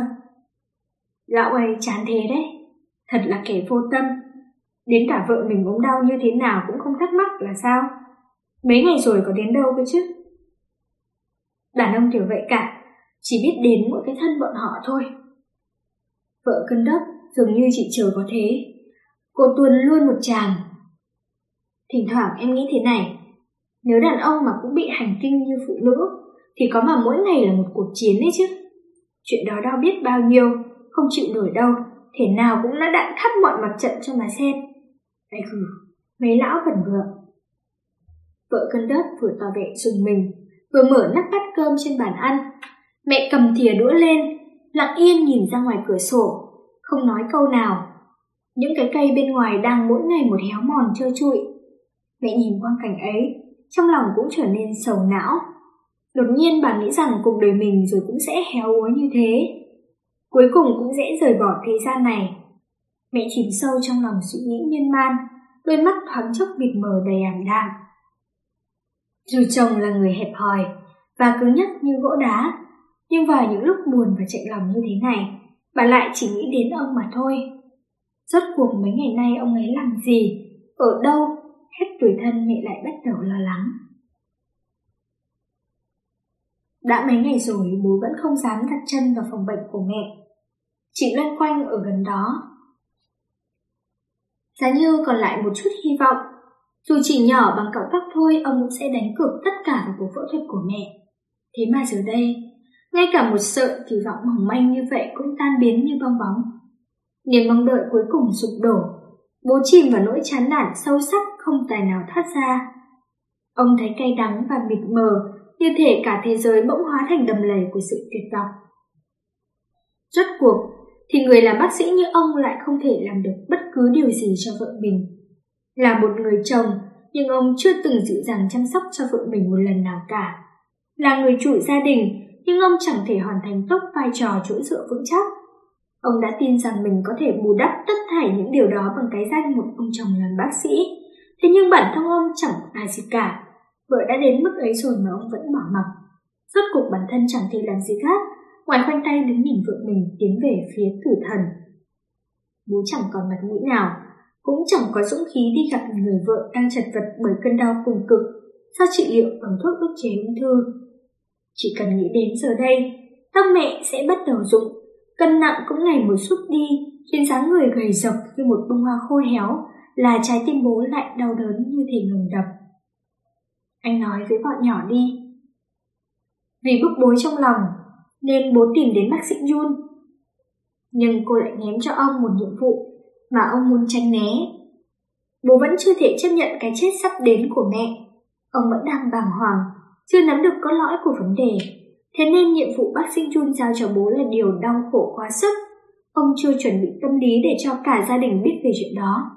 Lão ấy chán thế đấy. Thật là kẻ vô tâm. Đến cả vợ mình ốm đau như thế nào cũng không thắc mắc là sao? Mấy ngày rồi có đến đâu cơ chứ? Đàn ông kiểu vậy cả, chỉ biết đến mỗi cái thân bọn họ thôi. Vợ cân đốc dường như chị chờ có thế. Cô tuôn luôn một chàng. Thỉnh thoảng em nghĩ thế này, nếu đàn ông mà cũng bị hành kinh như phụ nữ, thì có mà mỗi ngày là một cuộc chiến đấy chứ. Chuyện đó đau biết bao nhiêu, không chịu nổi đâu, thể nào cũng đã đạn khắp mọi mặt trận cho mà xem. Ai khử, mấy lão vẩn vượng. Vợ cân đất vừa tỏ vẻ dùng mình, vừa mở nắp bát cơm trên bàn ăn. Mẹ cầm thìa đũa lên, lặng yên nhìn ra ngoài cửa sổ, không nói câu nào. Những cái cây bên ngoài đang mỗi ngày một héo mòn trơ trụi. Mẹ nhìn quang cảnh ấy, trong lòng cũng trở nên sầu não. Đột nhiên bà nghĩ rằng cuộc đời mình rồi cũng sẽ héo úa như thế. Cuối cùng cũng dễ rời bỏ thế gian này. Mẹ chìm sâu trong lòng suy nghĩ miên man, đôi mắt thoáng chốc mịt mờ đầy ảm đạm. Dù chồng là người hẹp hòi và cứng nhắc như gỗ đá, nhưng vào những lúc buồn và chạy lòng như thế này, bà lại chỉ nghĩ đến ông mà thôi. Rốt cuộc mấy ngày nay ông ấy làm gì, ở đâu, hết tuổi thân mẹ lại bắt đầu lo lắng. Đã mấy ngày rồi bố vẫn không dám đặt chân vào phòng bệnh của mẹ. Chỉ loanh quanh ở gần đó. Giá như còn lại một chút hy vọng. Dù chỉ nhỏ bằng cọng tóc thôi, ông cũng sẽ đánh cược tất cả vào cuộc phẫu thuật của mẹ. Thế mà giờ đây, ngay cả một sợi kỳ vọng mỏng manh như vậy cũng tan biến như bong bóng. Niềm mong đợi cuối cùng sụp đổ, bố chìm vào nỗi chán nản sâu sắc không tài nào thoát ra. Ông thấy cay đắng và mịt mờ, như thể cả thế giới bỗng hóa thành đầm lầy của sự tuyệt vọng. Rốt cuộc, thì người làm bác sĩ như ông lại không thể làm được bất cứ điều gì cho vợ mình. Là một người chồng, nhưng ông chưa từng dịu dàng chăm sóc cho vợ mình một lần nào cả. Là người chủ gia đình, nhưng ông chẳng thể hoàn thành tốt vai trò chỗ dựa vững chắc. Ông đã tin rằng mình có thể bù đắp tất thảy những điều đó bằng cái danh một ông chồng làm bác sĩ. Thế nhưng bản thân ông chẳng ai gì cả. Vợ đã đến mức ấy rồi mà ông vẫn bỏ mặc. Rốt cuộc bản thân chẳng thể làm gì khác, ngoài khoanh tay đứng nhìn vợ mình tiến về phía tử thần. Bố chẳng còn mặt mũi nào, cũng chẳng có dũng khí đi gặp người vợ đang chật vật bởi cơn đau cùng cực do trị liệu bằng thuốc ức chế ung thư. Chỉ cần nghĩ đến giờ đây, tóc mẹ sẽ bắt đầu rụng, cân nặng cũng ngày một sút đi, khiến dáng người gầy rộc như một bông hoa khô héo, là trái tim bố lại đau đớn như thể ngừng đập. Anh nói với bọn nhỏ đi. Vì bức bối trong lòng, nên bố tìm đến bác sĩ Jun. Nhưng cô lại ném cho ông một nhiệm vụ mà ông muốn tránh né. Bố vẫn chưa thể chấp nhận cái chết sắp đến của mẹ. Ông vẫn đang bàng hoàng, chưa nắm được cốt lõi của vấn đề. Thế nên nhiệm vụ bác sinh Jun giao cho bố là điều đau khổ quá sức. Ông chưa chuẩn bị tâm lý để cho cả gia đình biết về chuyện đó.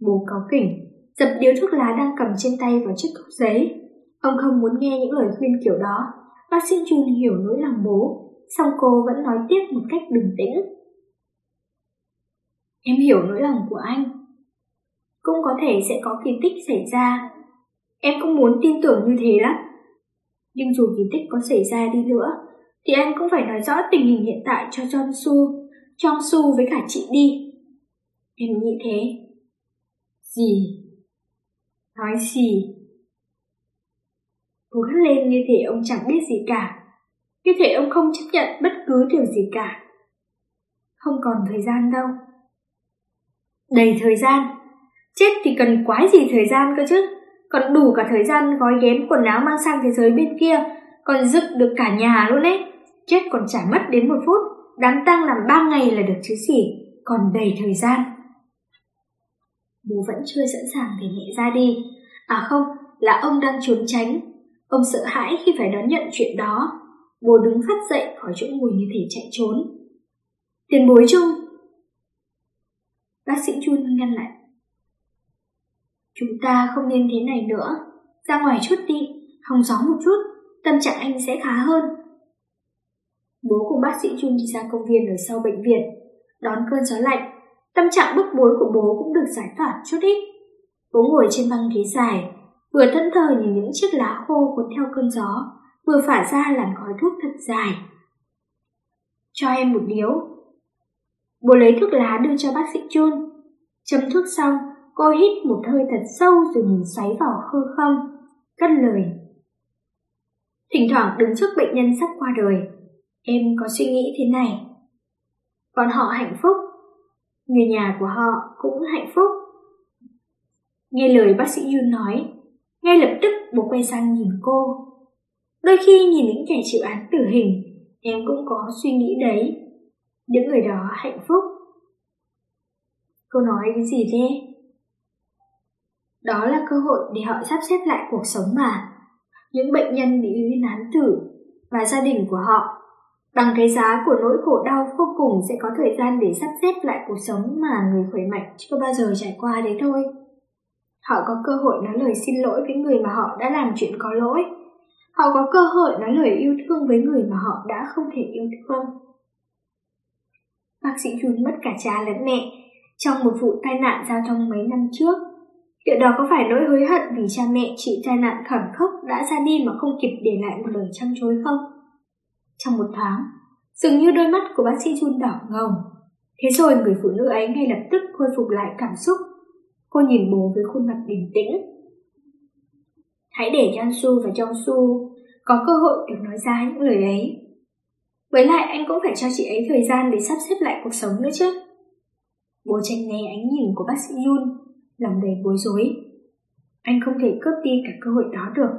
Bố cáu kỉnh, dập điếu thuốc lá đang cầm trên tay vào chiếc cốc giấy. Ông không muốn nghe những lời khuyên kiểu đó. Bác sinh Jun hiểu nỗi lòng bố, song cô vẫn nói tiếp một cách bình tĩnh. Em hiểu nỗi lòng của anh. Cũng có thể sẽ có kỳ tích xảy ra. Em cũng muốn tin tưởng như thế lắm. Nhưng dù kỳ tích có xảy ra đi nữa, thì anh cũng phải nói rõ tình hình hiện tại cho John Su, Jong Su với cả chị đi. Em nghĩ thế. Gì? Nói gì? Cố gắng lên như thể ông chẳng biết gì cả. Như thể ông không chấp nhận bất cứ điều gì cả. Không còn thời gian đâu. Đầy thời gian. Chết thì cần quái gì thời gian cơ chứ. Còn đủ cả thời gian gói ghém quần áo mang sang thế giới bên kia. Còn dựng được cả nhà luôn ấy. Chết còn chả mất đến một phút. Đám tang làm ba ngày là được chứ gì. Còn đầy thời gian. Bố vẫn chưa sẵn sàng để mẹ ra đi. À không, là ông đang trốn tránh. Ông sợ hãi khi phải đón nhận chuyện đó. Bố đứng phát dậy khỏi chỗ ngồi như thể chạy trốn. Tiền bối chung. Bác sĩ Chun ngăn lại. Chúng ta không nên thế này nữa. Ra ngoài chút đi, hòng gió một chút, tâm trạng anh sẽ khá hơn. Bố cùng bác sĩ Chun đi ra công viên ở sau bệnh viện, đón cơn gió lạnh. Tâm trạng bức bối của bố cũng được giải tỏa chút ít. Bố ngồi trên băng ghế dài, vừa thẫn thờ nhìn những chiếc lá khô cuốn theo cơn gió, vừa phả ra làn khói thuốc thật dài. Cho em một điếu. Bố lấy thuốc lá đưa cho bác sĩ chun. Chấm thuốc xong, cô hít một hơi thật sâu rồi nhìn xoáy vào hư không, cất lời. Thỉnh thoảng đứng trước bệnh nhân sắp qua đời, em có suy nghĩ thế này. Còn họ hạnh phúc, người nhà của họ cũng hạnh phúc. Nghe lời bác sĩ Yun nói, ngay lập tức bố quay sang nhìn cô. Đôi khi nhìn những kẻ chịu án tử hình, em cũng có suy nghĩ đấy. Những người đó hạnh phúc. Cô nói cái gì thế? Đó là cơ hội để họ sắp xếp lại cuộc sống mà. Những bệnh nhân bị uy nán tử và gia đình của họ, bằng cái giá của nỗi khổ đau vô cùng sẽ có thời gian để sắp xếp lại cuộc sống mà người khỏe mạnh chưa bao giờ trải qua đấy thôi. Họ có cơ hội nói lời xin lỗi với người mà họ đã làm chuyện có lỗi. Họ có cơ hội nói lời yêu thương với người mà họ đã không thể yêu thương. Bác sĩ Jun mất cả cha lẫn mẹ trong một vụ tai nạn giao thông mấy năm trước. Điều đó có phải nỗi hối hận vì cha mẹ chị tai nạn khẩn khốc đã ra đi mà không kịp để lại một lời chăm chối không? Trong một tháng, dường như đôi mắt của bác sĩ Jun đỏ ngầu. Thế rồi người phụ nữ ấy ngay lập tức khôi phục lại cảm xúc. Cô nhìn bố với khuôn mặt bình tĩnh. Hãy để Jansu và Jongsu có cơ hội được nói ra những lời ấy. Với lại anh cũng phải cho chị ấy thời gian để sắp xếp lại cuộc sống nữa chứ. Bố tranh né ánh nhìn của bác sĩ Yun, lòng đầy bối rối. Anh không thể cướp đi cả cơ hội đó được.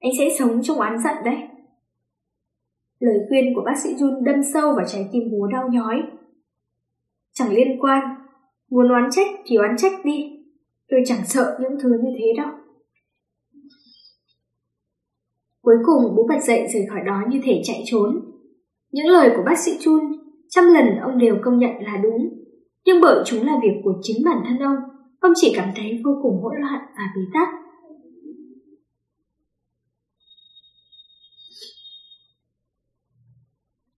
Anh sẽ sống trong oán giận đấy. Lời khuyên của bác sĩ Jun đâm sâu vào trái tim bố đau nhói. Chẳng liên quan, muốn oán trách thì oán trách đi. Tôi chẳng sợ những thứ như thế đâu. Cuối cùng bố bật dậy rời khỏi đó như thể chạy trốn. Những lời của bác sĩ Chun, trăm lần ông đều công nhận là đúng. Nhưng bởi chúng là việc của chính bản thân ông, ông chỉ cảm thấy vô cùng hỗn loạn và bế tắc.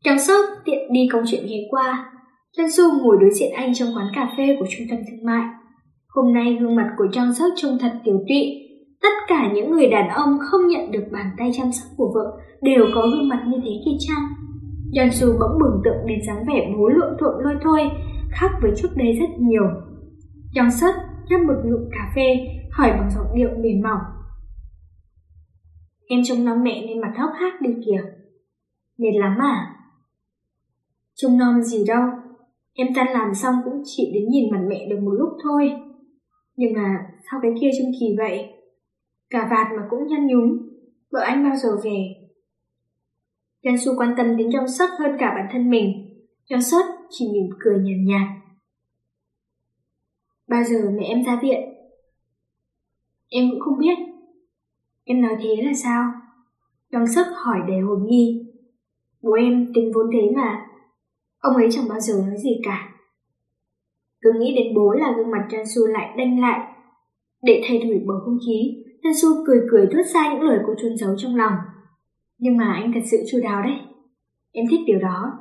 Trong sốc tiện đi công chuyện ghé qua, Trang Su ngồi đối diện anh trong quán cà phê của trung tâm thương mại. Hôm nay gương mặt của Trang Sóc trông thật tiểu tụy. Tất cả những người đàn ông không nhận được bàn tay chăm sóc của vợ đều có gương mặt như thế kia chăng? Trang Su bỗng bừng tượng đến dáng vẻ bố lượng thuộm lôi thôi, khác với trước đây rất nhiều. Trang Sóc nhấp một ngụm cà phê, hỏi bằng giọng điệu mềm mỏng. Em trông nom mẹ nên mặt hốc hác đi kìa. Mệt lắm à? Trông nom gì đâu, em tan làm xong cũng chỉ đến nhìn mặt mẹ được một lúc thôi. Nhưng mà sao cái kia trông kỳ vậy? Cả vạt mà cũng nhăn nhúm, vợ anh bao giờ về? Yansu quan tâm đến trong suất hơn cả bản thân mình. Trong suất chỉ mỉm cười nhàn nhạt, nhạt. Bao giờ mẹ em ra viện? Em cũng không biết. Em nói thế là sao? Đóng sức hỏi để hồn nghi. Bố em tính vốn thế mà. Ông ấy chẳng bao giờ nói gì cả. Cứ nghĩ đến bố là gương mặt Jansu lại đanh lại. Để thay đổi bầu không khí, Jansu cười cười thốt ra những lời cô chôn giấu trong lòng. Nhưng mà anh thật sự chu đáo đấy. Em thích điều đó.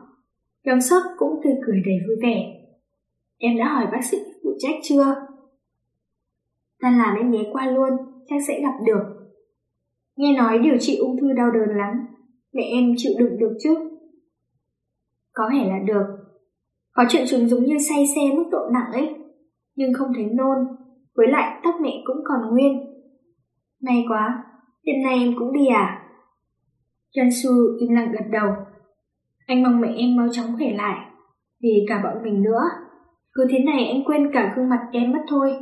Đóng sức cũng tươi cười đầy vui vẻ. Em đã hỏi bác sĩ phụ trách chưa? ta làm em nhé qua luôn, chắc sẽ gặp được. Nghe nói điều trị ung thư đau đớn lắm, mẹ em chịu đựng được chứ? Có vẻ là được. Có chuyện chúng giống như say xe mức độ nặng ấy, nhưng không thấy nôn, với lại tóc mẹ cũng còn nguyên. May quá, đêm nay em cũng đi à? Su im lặng gật đầu. Anh mong mẹ em mau chóng khỏe lại, vì cả bọn mình nữa. Cứ thế này anh quên cả gương mặt em mất thôi.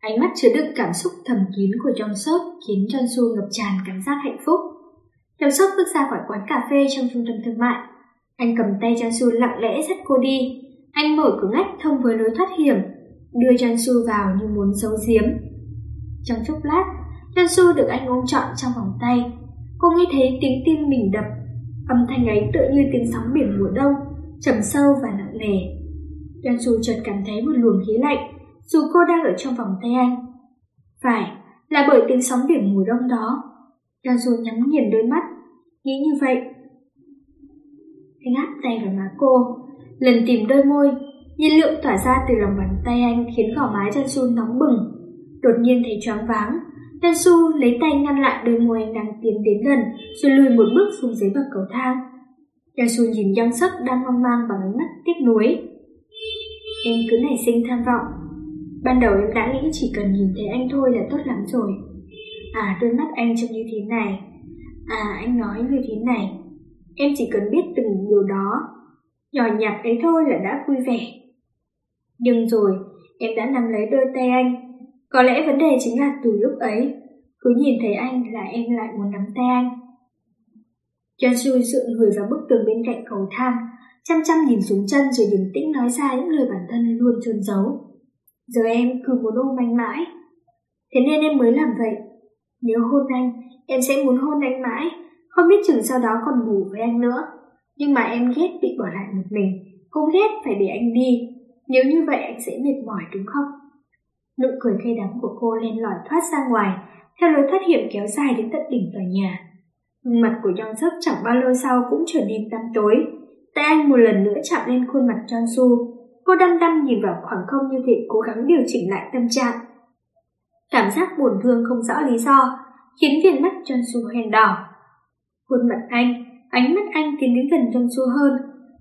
Ánh mắt chứa đựng cảm xúc thầm kín của John Sop khiến Su ngập tràn cảm giác hạnh phúc. John Sop bước ra khỏi quán cà phê trong trung tâm thương mại. Anh cầm tay Su lặng lẽ dắt cô đi. Anh mở cửa ngách thông với lối thoát hiểm, đưa Su vào như muốn giấu giếm. Trong chốc lát, Su được anh ôm trọn trong vòng tay. Cô nghe thấy tiếng tim mình đập. Âm thanh ấy tựa như tiếng sóng biển mùa đông, trầm sâu và nặng nề. Su chợt cảm thấy một luồng khí lạnh, dù cô đang ở trong vòng tay anh. Phải, là bởi tiếng sóng biển mùa đông đó. Su nhắm nghiền đôi mắt, nghĩ như vậy. Anh áp tay vào má cô, lần tìm đôi môi, nhiên lượng tỏa ra từ lòng bàn tay anh khiến gò má Su nóng bừng. Đột nhiên thấy choáng váng, Su lấy tay ngăn lại đôi môi anh đang tiến đến gần, rồi lùi một bước xuống dưới bậc cầu thang. Yasuo nhìn Giang Sắc đang hoang mang bằng ánh mắt tiếc nuối. Em cứ nảy sinh tham vọng. Ban đầu em đã nghĩ chỉ cần nhìn thấy anh thôi là tốt lắm rồi. À đôi mắt anh trông như thế này. À anh nói như thế này. Em chỉ cần biết từng điều đó. Nhỏ nhặt ấy thôi là đã vui vẻ. Nhưng rồi, em đã nắm lấy đôi tay anh. Có lẽ vấn đề chính là từ lúc ấy, cứ nhìn thấy anh là em lại muốn nắm tay anh. Yeonsu dựa người vào bức tường bên cạnh cầu thang, chăm chăm nhìn xuống chân rồi điềm tĩnh nói ra những lời bản thân luôn trôn giấu. Giờ em cứ muốn ôm anh mãi. Thế nên em mới làm vậy. Nếu hôn anh, em sẽ muốn hôn anh mãi, không biết chừng sau đó còn ngủ với anh nữa. Nhưng mà em ghét bị bỏ lại một mình, cũng ghét phải để anh đi. Nếu như vậy anh sẽ mệt mỏi đúng không? Nụ cười cay đắng của cô len lỏi thoát ra ngoài, theo lối thoát hiểm kéo dài đến tận đỉnh tòa nhà. Mặt của Jong Suk chẳng bao lâu sau cũng trở nên tăm tối. Tay anh một lần nữa chạm lên khuôn mặt John Su. Cô đăm đăm nhìn vào khoảng không như thể cố gắng điều chỉnh lại tâm trạng. Cảm giác buồn thương không rõ lý do, khiến viền mắt John Su hèn đỏ. Khuôn mặt anh, ánh mắt anh tiến đến gần John Su hơn.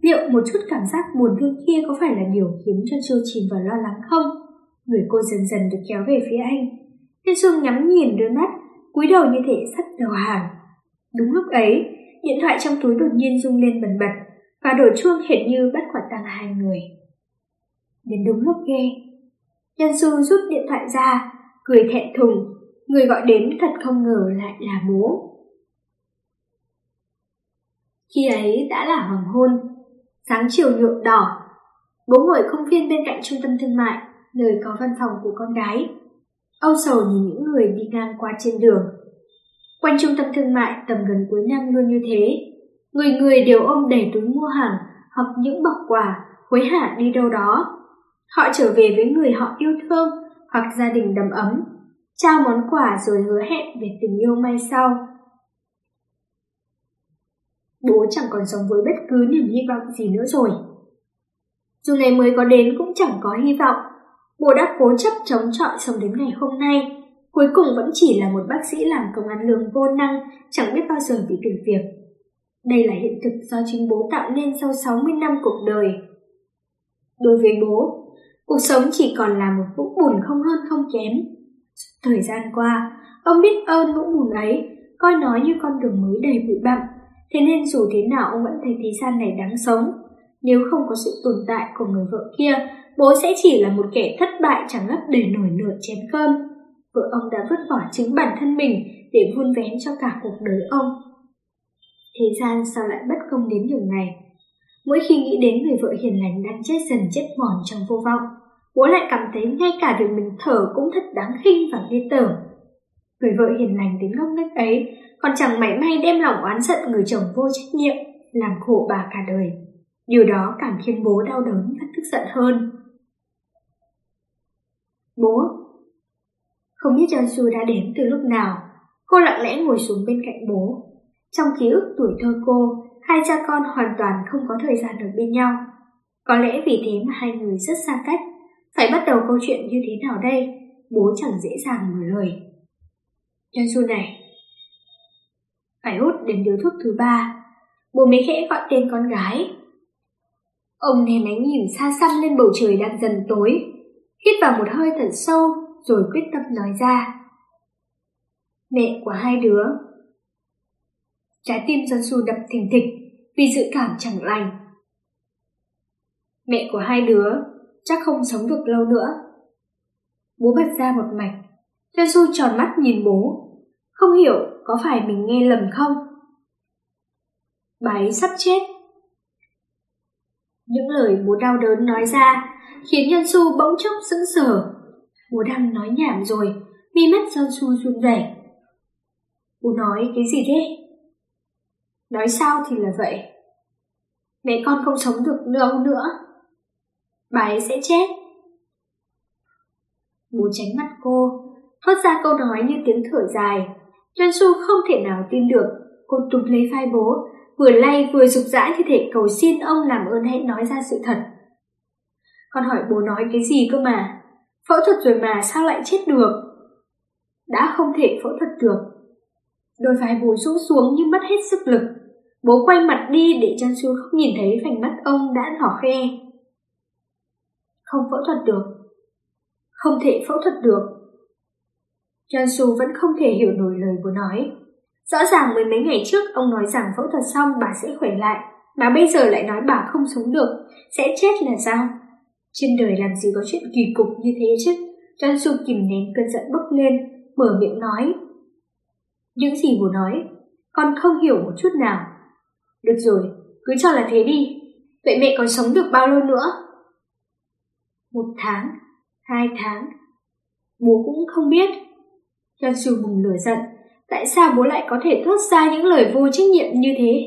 Liệu một chút cảm giác buồn thương kia có phải là điều khiến John Su chìm vào lo lắng không? Người cô dần dần được kéo về phía anh. John Su nhắm nhìn đôi mắt, cúi đầu như thể sắp đầu hàng. Đúng lúc ấy, điện thoại trong túi đột nhiên rung lên bần bật và đổ chuông hiện như bắt quả tang hai người. Đến đúng lúc ghê, Nhân Su rút điện thoại ra, cười thẹn thùng, người gọi đến thật không ngờ lại là bố. Khi ấy đã là hoàng hôn, sáng chiều nhuộm đỏ, bố ngồi công viên bên cạnh trung tâm thương mại, nơi có văn phòng của con gái. Âu sầu nhìn những người đi ngang qua trên đường. Quanh trung tâm thương mại tầm gần cuối năm luôn như thế, người người đều ôm đầy túi mua hàng hoặc những bọc quà, hối hả đi đâu đó. Họ trở về với người họ yêu thương hoặc gia đình đầm ấm, trao món quà rồi hứa hẹn về tình yêu mai sau. Bố chẳng còn sống với bất cứ niềm hy vọng gì nữa rồi. Dù ngày mới có đến cũng chẳng có hy vọng, bố đã cố chấp chống chọi sống đến ngày hôm nay cuối cùng vẫn chỉ là một bác sĩ làm công ăn lương vô năng, chẳng biết bao giờ bị tuyển việc. Đây là hiện thực do chính bố tạo nên sau 60 năm cuộc đời. Đối với bố, cuộc sống chỉ còn là một vũng bùn không hơn không kém. Thời gian qua, ông biết ơn vũng bùn ấy, coi nó như con đường mới đầy bụi bặm, thế nên dù thế nào ông vẫn thấy thế gian này đáng sống. Nếu không có sự tồn tại của người vợ kia, bố sẽ chỉ là một kẻ thất bại chẳng lấp để nổi nửa chén cơm vợ ông đã vứt bỏ chính bản thân mình để vun vén cho cả cuộc đời ông. Thế gian sao lại bất công đến đường này? Mỗi khi nghĩ đến người vợ hiền lành đang chết dần chết mòn trong vô vọng, bố lại cảm thấy ngay cả việc mình thở cũng thật đáng khinh và ghê tởm. Người vợ hiền lành đến ngốc nghếch ấy còn chẳng mảy may đem lòng oán giận người chồng vô trách nhiệm, làm khổ bà cả đời. Điều đó càng khiến bố đau đớn và tức giận hơn. Bố, không biết Jansu đã đến từ lúc nào, cô lặng lẽ ngồi xuống bên cạnh bố. Trong ký ức tuổi thơ cô, hai cha con hoàn toàn không có thời gian ở bên nhau. Có lẽ vì thế mà hai người rất xa cách. Phải bắt đầu câu chuyện như thế nào đây? Bố chẳng dễ dàng mở lời. Jansu này, phải hút đến điếu thuốc thứ ba. Bố mới khẽ gọi tên con gái. Ông ném ánh nhìn xa xăm lên bầu trời đang dần tối, hít vào một hơi thật sâu rồi quyết tâm nói ra. Mẹ của hai đứa. Trái tim Dân Su đập thình thịch vì dự cảm chẳng lành. Mẹ của hai đứa chắc không sống được lâu nữa. Bố bật ra một mạch. Dân Su tròn mắt nhìn bố. Không hiểu có phải mình nghe lầm không? Bà ấy sắp chết. Những lời bố đau đớn nói ra khiến Nhân Su bỗng chốc sững sờ Bố đang nói nhảm rồi, mi mắt John Su run rẩy. Bố nói cái gì thế? Nói sao thì là vậy. Mẹ con không sống được lâu nữa. Bà ấy sẽ chết. Bố tránh mắt cô, thoát ra câu nói như tiếng thở dài. John Su không thể nào tin được. Cô tụt lấy vai bố, vừa lay vừa rục rã như thể cầu xin ông làm ơn hãy nói ra sự thật. Con hỏi bố nói cái gì cơ mà? Phẫu thuật rồi mà sao lại chết được? Đã không thể phẫu thuật được. Đôi vai bố rũ xuống nhưng mất hết sức lực. Bố quay mặt đi để Chan Su không nhìn thấy vành mắt ông đã đỏ khe. Không phẫu thuật được. Không thể phẫu thuật được. Chan Su vẫn không thể hiểu nổi lời bố nói. Rõ ràng mười mấy ngày trước ông nói rằng phẫu thuật xong bà sẽ khỏe lại, mà bây giờ lại nói bà không sống được, sẽ chết là sao? Trên đời làm gì có chuyện kỳ cục như thế chứ? Chan Su kìm nén cơn giận bốc lên, mở miệng nói. Những gì bố nói, con không hiểu một chút nào. Được rồi, cứ cho là thế đi. Vậy mẹ còn sống được bao lâu nữa? Một tháng, hai tháng. Bố cũng không biết. Chan Su bùng lửa giận. Tại sao bố lại có thể thốt ra những lời vô trách nhiệm như thế?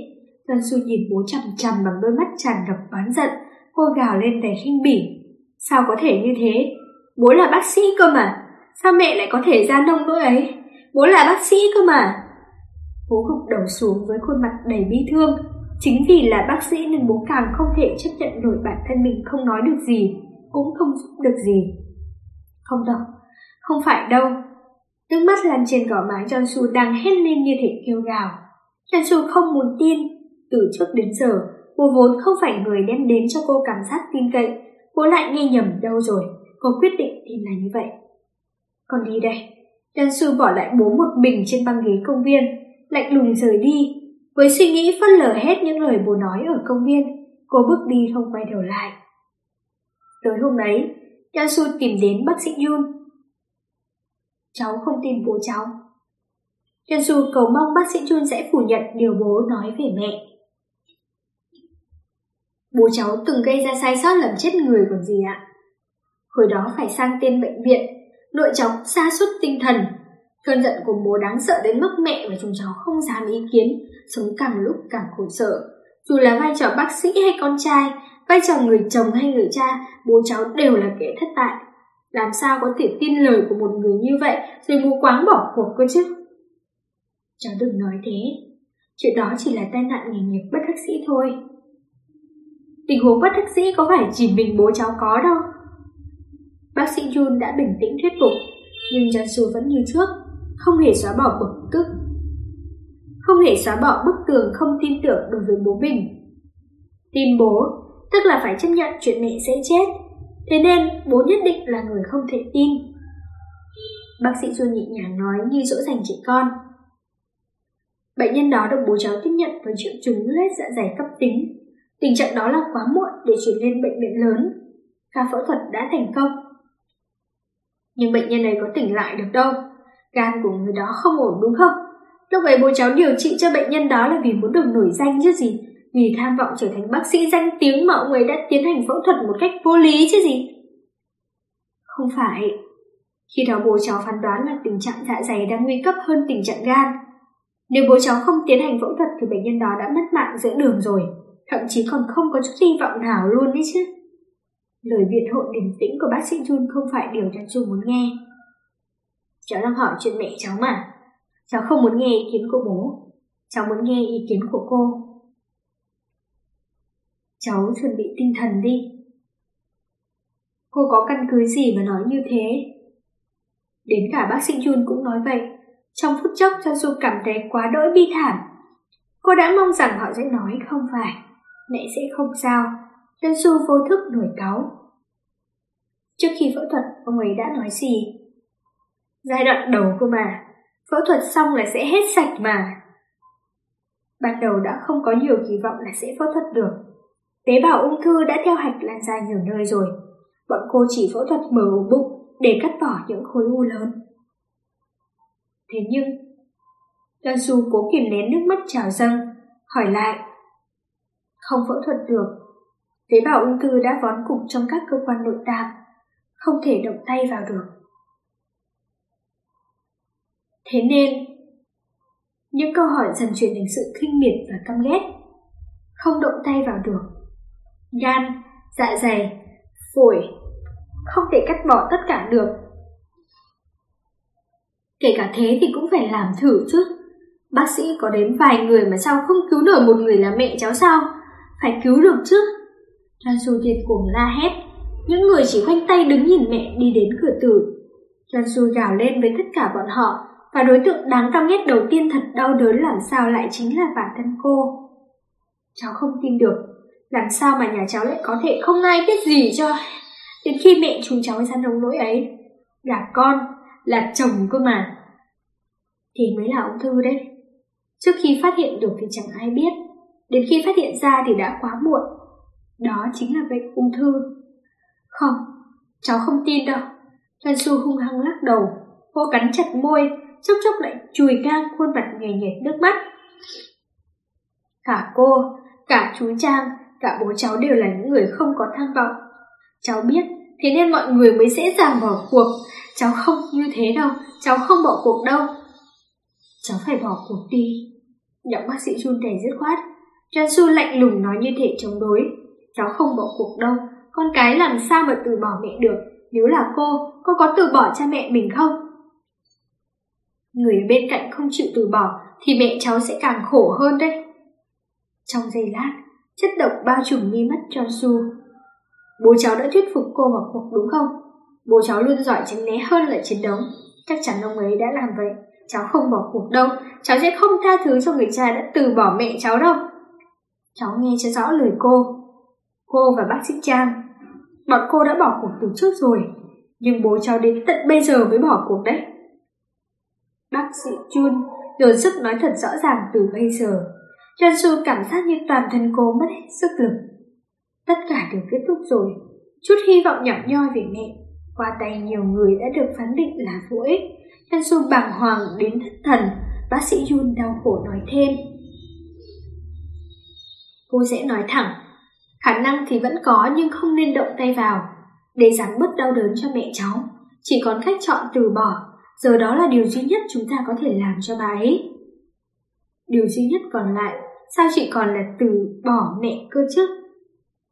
Chan Su nhìn bố chằm chằm bằng đôi mắt tràn ngập oán giận. Cô gào lên đầy khinh bỉ. Sao có thể như thế? Bố là bác sĩ cơ mà. Sao mẹ lại có thể ra nông nỗi ấy? Bố là bác sĩ cơ mà. Bố gục đầu xuống với khuôn mặt đầy bi thương. Chính vì là bác sĩ nên bố càng không thể chấp nhận nổi bản thân mình không nói được gì, cũng không giúp được gì. Không đâu, không phải đâu. Nước mắt lăn trên gò má John Su đang hét lên như thể kêu gào. John Su không muốn tin. Từ trước đến giờ, bố vốn không phải người đem đến cho cô cảm giác tin cậy. Bố lại nghe nhầm đâu rồi. Cô quyết định tin là như vậy. Con đi đây. Đan Su bỏ lại bố một mình trên băng ghế công viên, lạnh lùng rời đi. Với suy nghĩ phớt lờ hết những lời bố nói ở công viên, cô bước đi không quay đầu lại. Tới hôm ấy, Su tìm đến bác sĩ Yun. Cháu không tin bố cháu. Su cầu mong bác sĩ Yun sẽ phủ nhận điều bố nói về mẹ. Bố cháu từng gây ra sai sót làm chết người còn gì ạ? Hồi đó phải sang tên bệnh viện, nội cháu xa suốt tinh thần. Cơn giận của bố đáng sợ đến mức mẹ và chúng cháu không dám ý kiến, sống càng lúc càng khổ sở. Dù là vai trò bác sĩ hay con trai, vai trò người chồng hay người cha, bố cháu đều là kẻ thất bại. Làm sao có thể tin lời của một người như vậy rồi mù quáng bỏ cuộc cơ chứ? Cháu đừng nói thế. Chuyện đó chỉ là tai nạn nghề nghiệp bất đắc sĩ thôi. Tình huống bất đắc sĩ có phải chỉ mình bố cháu có đâu. Bác sĩ Jun đã bình tĩnh thuyết phục, nhưng Jansu vẫn như trước, không hề xóa bỏ bực tức. Không hề xóa bỏ bức tường không tin tưởng đối với bố mình. Tin bố, tức là phải chấp nhận chuyện mẹ sẽ chết. Thế nên bố nhất định là người không thể tin. Bác sĩ Jun nhẹ nhàng nói như dỗ dành trẻ con. Bệnh nhân đó được bố cháu tiếp nhận với triệu chứng lết dạ dày cấp tính. Tình trạng đó là quá muộn để chuyển lên bệnh viện lớn. Ca phẫu thuật đã thành công. Nhưng bệnh nhân này có tỉnh lại được đâu. Gan của người đó không ổn đúng không? Lúc ấy bố cháu điều trị cho bệnh nhân đó là vì muốn được nổi danh chứ gì. Vì tham vọng trở thành bác sĩ danh tiếng mà ông ấy đã tiến hành phẫu thuật một cách vô lý chứ gì. Không phải. Khi đó bố cháu phán đoán là tình trạng dạ dày đang nguy cấp hơn tình trạng gan. Nếu bố cháu không tiến hành phẫu thuật thì bệnh nhân đó đã mất mạng giữa đường rồi, thậm chí còn không có chút hy vọng nào luôn đấy chứ. Lời biện hộ bình tĩnh của bác sĩ Jun không phải điều cho Chu muốn nghe. Cháu đang hỏi chuyện mẹ cháu mà. Cháu không muốn nghe ý kiến của bố. Cháu muốn nghe ý kiến của cô. Cháu chuẩn bị tinh thần đi. Cô có căn cứ gì mà nói như thế? Đến cả bác sĩ Jun cũng nói vậy. Trong phút chốc cho Su cảm thấy quá đỗi bi thảm. Cô đã mong rằng họ sẽ nói không phải. Mẹ sẽ không sao. Chan Su vô thức nổi cáu. Trước khi phẫu thuật, ông ấy đã nói gì? Giai đoạn đầu cơ mà, phẫu thuật xong là sẽ hết sạch mà. Ban đầu đã không có nhiều kỳ vọng là sẽ phẫu thuật được. Tế bào ung thư đã theo hạch lan ra nhiều nơi rồi. Bọn cô chỉ phẫu thuật mở ổ bụng để cắt bỏ những khối u lớn. Thế nhưng, Lan Su cố kìm nén nước mắt trào dâng, hỏi lại. Không phẫu thuật được, tế bào ung thư đã vón cục trong các cơ quan nội tạng, không thể động tay vào được. Thế nên, những câu hỏi dần chuyển thành sự khinh miệt và căm ghét. Không động tay vào được. Gan, dạ dày, phổi, không thể cắt bỏ tất cả được. Kể cả thế thì cũng phải làm thử chứ. Bác sĩ có đến vài người mà sao không cứu nổi một người là mẹ cháu sao? Phải cứu được chứ. Trang Su điên cuồng la hét. Những người chỉ khoanh tay đứng nhìn mẹ đi đến cửa tử. Jansu gào lên với tất cả bọn họ và đối tượng đáng căm ghét đầu tiên thật đau đớn làm sao lại chính là bản thân cô. Cháu không tin được, làm sao mà nhà cháu lại có thể không ai biết gì cho Đến khi mẹ chúng cháu ra nông nỗi ấy Là con, là chồng cơ mà Thì mới là ung thư đấy Trước khi phát hiện được thì chẳng ai biết Đến khi phát hiện ra thì đã quá muộn Đó chính là bệnh ung thư Không, cháu không tin đâu Thuần Su hung hăng lắc đầu Cô cắn chặt môi Chốc chốc lại chùi ngang khuôn mặt nhảy nhảy nước mắt Cả cô, cả chú Trang, cả bố cháu đều là những người không có tham vọng Cháu biết, thế nên mọi người mới dễ dàng bỏ cuộc. Cháu không như thế đâu, cháu không bỏ cuộc đâu. Cháu phải bỏ cuộc đi. Giọng bác sĩ Jun đầy dứt khoát. Jansu lạnh lùng nói như thể chống đối. Cháu không bỏ cuộc đâu, con cái làm sao mà từ bỏ mẹ được. Nếu là cô, cô có từ bỏ cha mẹ mình không? Người bên cạnh không chịu từ bỏ thì mẹ cháu sẽ càng khổ hơn đấy. Trong giây lát, chất độc bao trùm mi mắt Jansu Bố cháu đã thuyết phục cô vào cuộc đúng không? Bố cháu luôn giỏi tránh né hơn là chiến đấu. Chắc chắn ông ấy đã làm vậy. Cháu không bỏ cuộc đâu. Cháu sẽ không tha thứ cho người cha đã từ bỏ mẹ cháu đâu. Cháu nghe cho rõ lời cô. Cô và bác sĩ Trang. Bọn cô đã bỏ cuộc từ trước rồi. Nhưng bố cháu đến tận bây giờ mới bỏ cuộc đấy. Bác sĩ Chun dồn sức nói thật rõ ràng từ bây giờ. Jansu cảm giác như toàn thân cô mất hết sức lực. Tất cả đều kết thúc rồi. Chút hy vọng nhỏ nhoi về mẹ, qua tay nhiều người đã được phán định là vô ích. Nhân Su bàng hoàng đến thất thần, bác sĩ Yun đau khổ nói thêm. Cô sẽ nói thẳng, khả năng thì vẫn có nhưng không nên động tay vào, để giảm bớt đau đớn cho mẹ cháu. Chỉ còn cách chọn từ bỏ, giờ đó là điều duy nhất chúng ta có thể làm cho bà ấy. Điều duy nhất còn lại, sao chị còn là từ bỏ mẹ cơ chứ?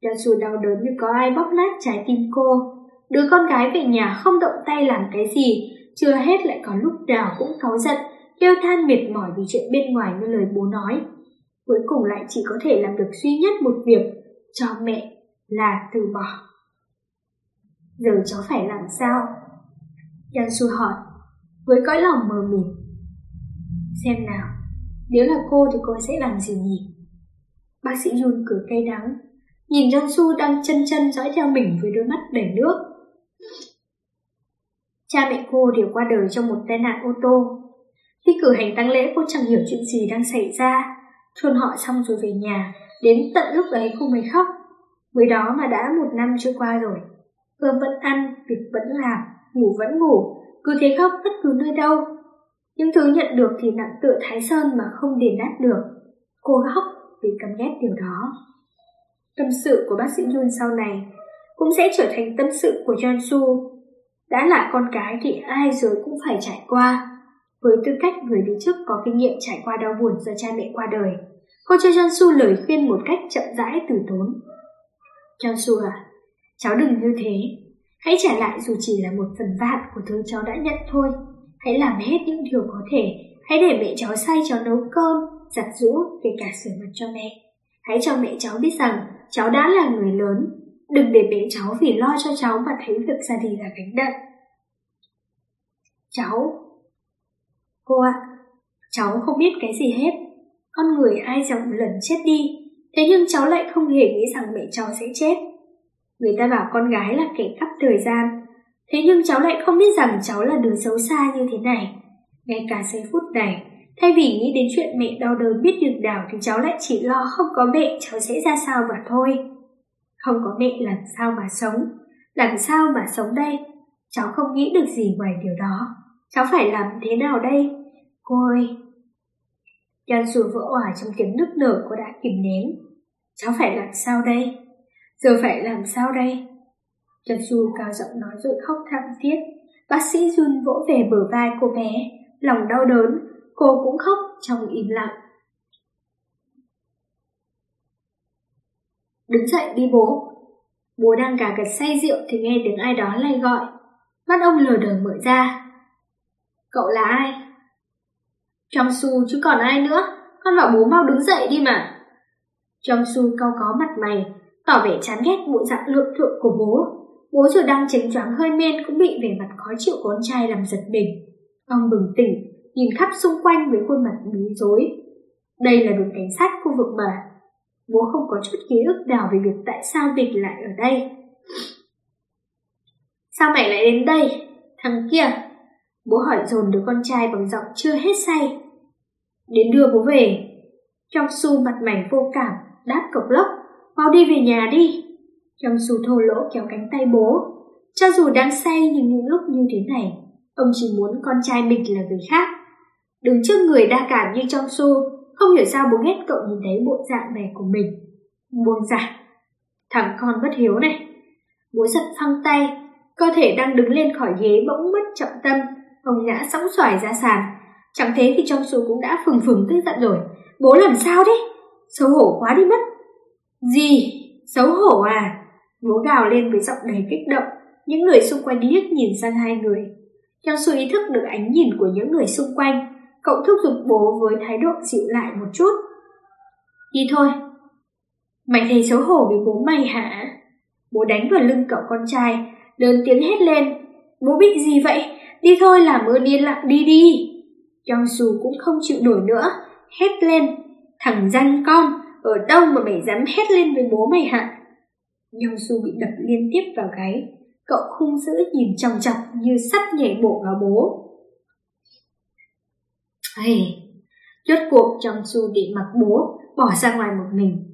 Cho dù đau đớn như có ai bóp nát trái tim cô, đứa con gái về nhà không động tay làm cái gì, chưa hết lại có lúc nào cũng cáu giận, kêu than mệt mỏi vì chuyện bên ngoài như lời bố nói. Cuối cùng lại chỉ có thể làm được duy nhất một việc, cho mẹ là từ bỏ. Giờ cháu phải làm sao? Yansu hỏi, với cõi lòng mờ mịt. Xem nào, nếu là cô thì cô sẽ làm gì nhỉ? Bác sĩ Yun cười cay đắng, nhìn Su đang chân chân dõi theo mình với đôi mắt đầy nước. Cha mẹ cô đều qua đời trong một tai nạn ô tô. Khi cử hành tang lễ cô chẳng hiểu chuyện gì đang xảy ra, chôn họ xong rồi về nhà, đến tận lúc ấy cô mới khóc. Mới đó mà đã một năm trôi qua rồi. Cơm vẫn ăn, việc vẫn làm, ngủ vẫn ngủ, cứ thế khóc bất cứ nơi đâu. Những thứ nhận được thì nặng tựa Thái Sơn mà không đền đáp được. Cô khóc vì căm ghét điều đó. Tâm sự của bác sĩ Yun sau này cũng sẽ trở thành tâm sự của John Su. Đã là con cái thì ai rồi cũng phải trải qua. Với tư cách người đi trước có kinh nghiệm trải qua đau buồn do cha mẹ qua đời, cô cho John Su lời khuyên một cách chậm rãi từ tốn. John Su à, cháu đừng như thế. Hãy trả lại dù chỉ là một phần vạn của thứ cháu đã nhận thôi. Hãy làm hết những điều có thể. Hãy để mẹ cháu say cháu nấu cơm, giặt rũ, kể cả sửa mặt cho mẹ. Hãy cho mẹ cháu biết rằng cháu đã là người lớn, đừng để mẹ cháu vì lo cho cháu mà thấy việc gia đình là gánh nặng. Cháu, cô ạ, cháu không biết cái gì hết. Con người ai chẳng một lần chết đi, thế nhưng cháu lại không hề nghĩ rằng mẹ cháu sẽ chết. Người ta bảo con gái là kẻ cắp thời gian, thế nhưng cháu lại không biết rằng cháu là đứa xấu xa như thế này. Ngay cả giây phút này, Thay vì nghĩ đến chuyện mẹ đau đớn biết được đảo thì cháu lại chỉ lo không có mẹ cháu sẽ ra sao mà thôi. Không có mẹ làm sao mà sống, làm sao mà sống đây? Cháu không nghĩ được gì ngoài điều đó. Cháu phải làm thế nào đây? Cô ơi! Yan vỡ òa trong tiếng nức nở cô đã kìm nén. Cháu phải làm sao đây? Giờ phải làm sao đây? Yan Su cao giọng nói rồi khóc thảm thiết. Bác sĩ Jun vỗ về bờ vai cô bé, lòng đau đớn, cô cũng khóc trong im lặng. Đứng dậy đi bố. Bố đang gà gật say rượu thì nghe tiếng ai đó lay gọi. Mắt ông lờ đờ mở ra. Cậu là ai? Trong su chứ còn ai nữa. Con bảo bố mau đứng dậy đi mà. Trong su cau có mặt mày, tỏ vẻ chán ghét bộ dạng lượng thượng của bố. Bố dù đang chánh choáng hơi men cũng bị vẻ mặt khó chịu của con trai làm giật mình. Ông bừng tỉnh, nhìn khắp xung quanh với khuôn mặt bối rối. Đây là đồn cảnh sát khu vực mà. Bố không có chút ký ức nào về việc tại sao Vịnh lại ở đây. Sao mày lại đến đây? Thằng kia. Bố hỏi dồn đứa con trai bằng giọng chưa hết say. Đến đưa bố về. Trong su mặt mảnh vô cảm, đáp cộc lốc. Mau đi về nhà đi. Trong su thô lỗ kéo cánh tay bố. Cho dù đang say nhưng những lúc như thế này, ông chỉ muốn con trai mình là người khác. Đứng trước người đa cảm như trong su, không hiểu sao bố ghét cậu nhìn thấy bộ dạng này của mình. Buông ra. Thằng con bất hiếu này. Bố giật phăng tay, cơ thể đang đứng lên khỏi ghế bỗng mất trọng tâm. Ông ngã sóng xoài ra sàn. Chẳng thế thì trong số cũng đã phừng phừng tức giận rồi. Bố làm sao đấy? Xấu hổ quá đi mất. Gì? Xấu hổ à? Bố gào lên với giọng đầy kích động. Những người xung quanh liếc nhìn sang hai người. Trong sự ý thức được ánh nhìn của những người xung quanh, cậu thúc giục bố với thái độ dịu lại một chút. Đi thôi. Mày thấy xấu hổ với bố mày hả? Bố đánh vào lưng cậu con trai, lớn tiếng hét lên. Bố bị gì vậy? Đi thôi làm ơn yên lặng đi đi. Trong su cũng không chịu nổi nữa, hét lên. Thằng danh con, ở đâu mà mày dám hét lên với bố mày hả? Yong Su bị đập liên tiếp vào gáy, cậu khung dữ nhìn trong chọc như sắp nhảy bộ vào bố. Ây, chốt cuộc trong Su bị mặc bố, bỏ ra ngoài một mình.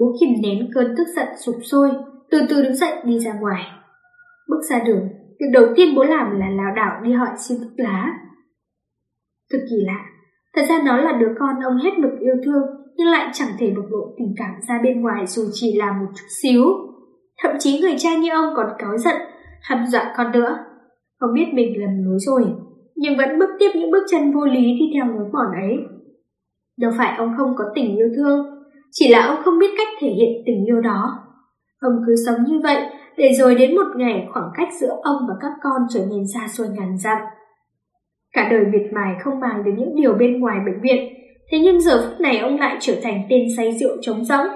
Bố kìm nén cơn tức giận sụp sôi, từ từ đứng dậy đi ra ngoài. Bước ra đường, việc đầu tiên bố làm là lảo đảo đi hỏi xin thuốc lá. Thực kỳ lạ, thật ra nó là đứa con ông hết mực yêu thương nhưng lại chẳng thể bộc lộ tình cảm ra bên ngoài dù chỉ là một chút xíu. Thậm chí người cha như ông còn cáu giận, hăm dọa con nữa. Ông biết mình lầm lối rồi, nhưng vẫn bước tiếp những bước chân vô lý đi theo lối mòn ấy. Đâu phải ông không có tình yêu thương, chỉ là ông không biết cách thể hiện tình yêu đó. Ông cứ sống như vậy, để rồi đến một ngày khoảng cách giữa ông và các con trở nên xa xôi ngàn dặm. Cả đời miệt mài không màng đến những điều bên ngoài bệnh viện, thế nhưng giờ phút này ông lại trở thành tên say rượu trống rỗng.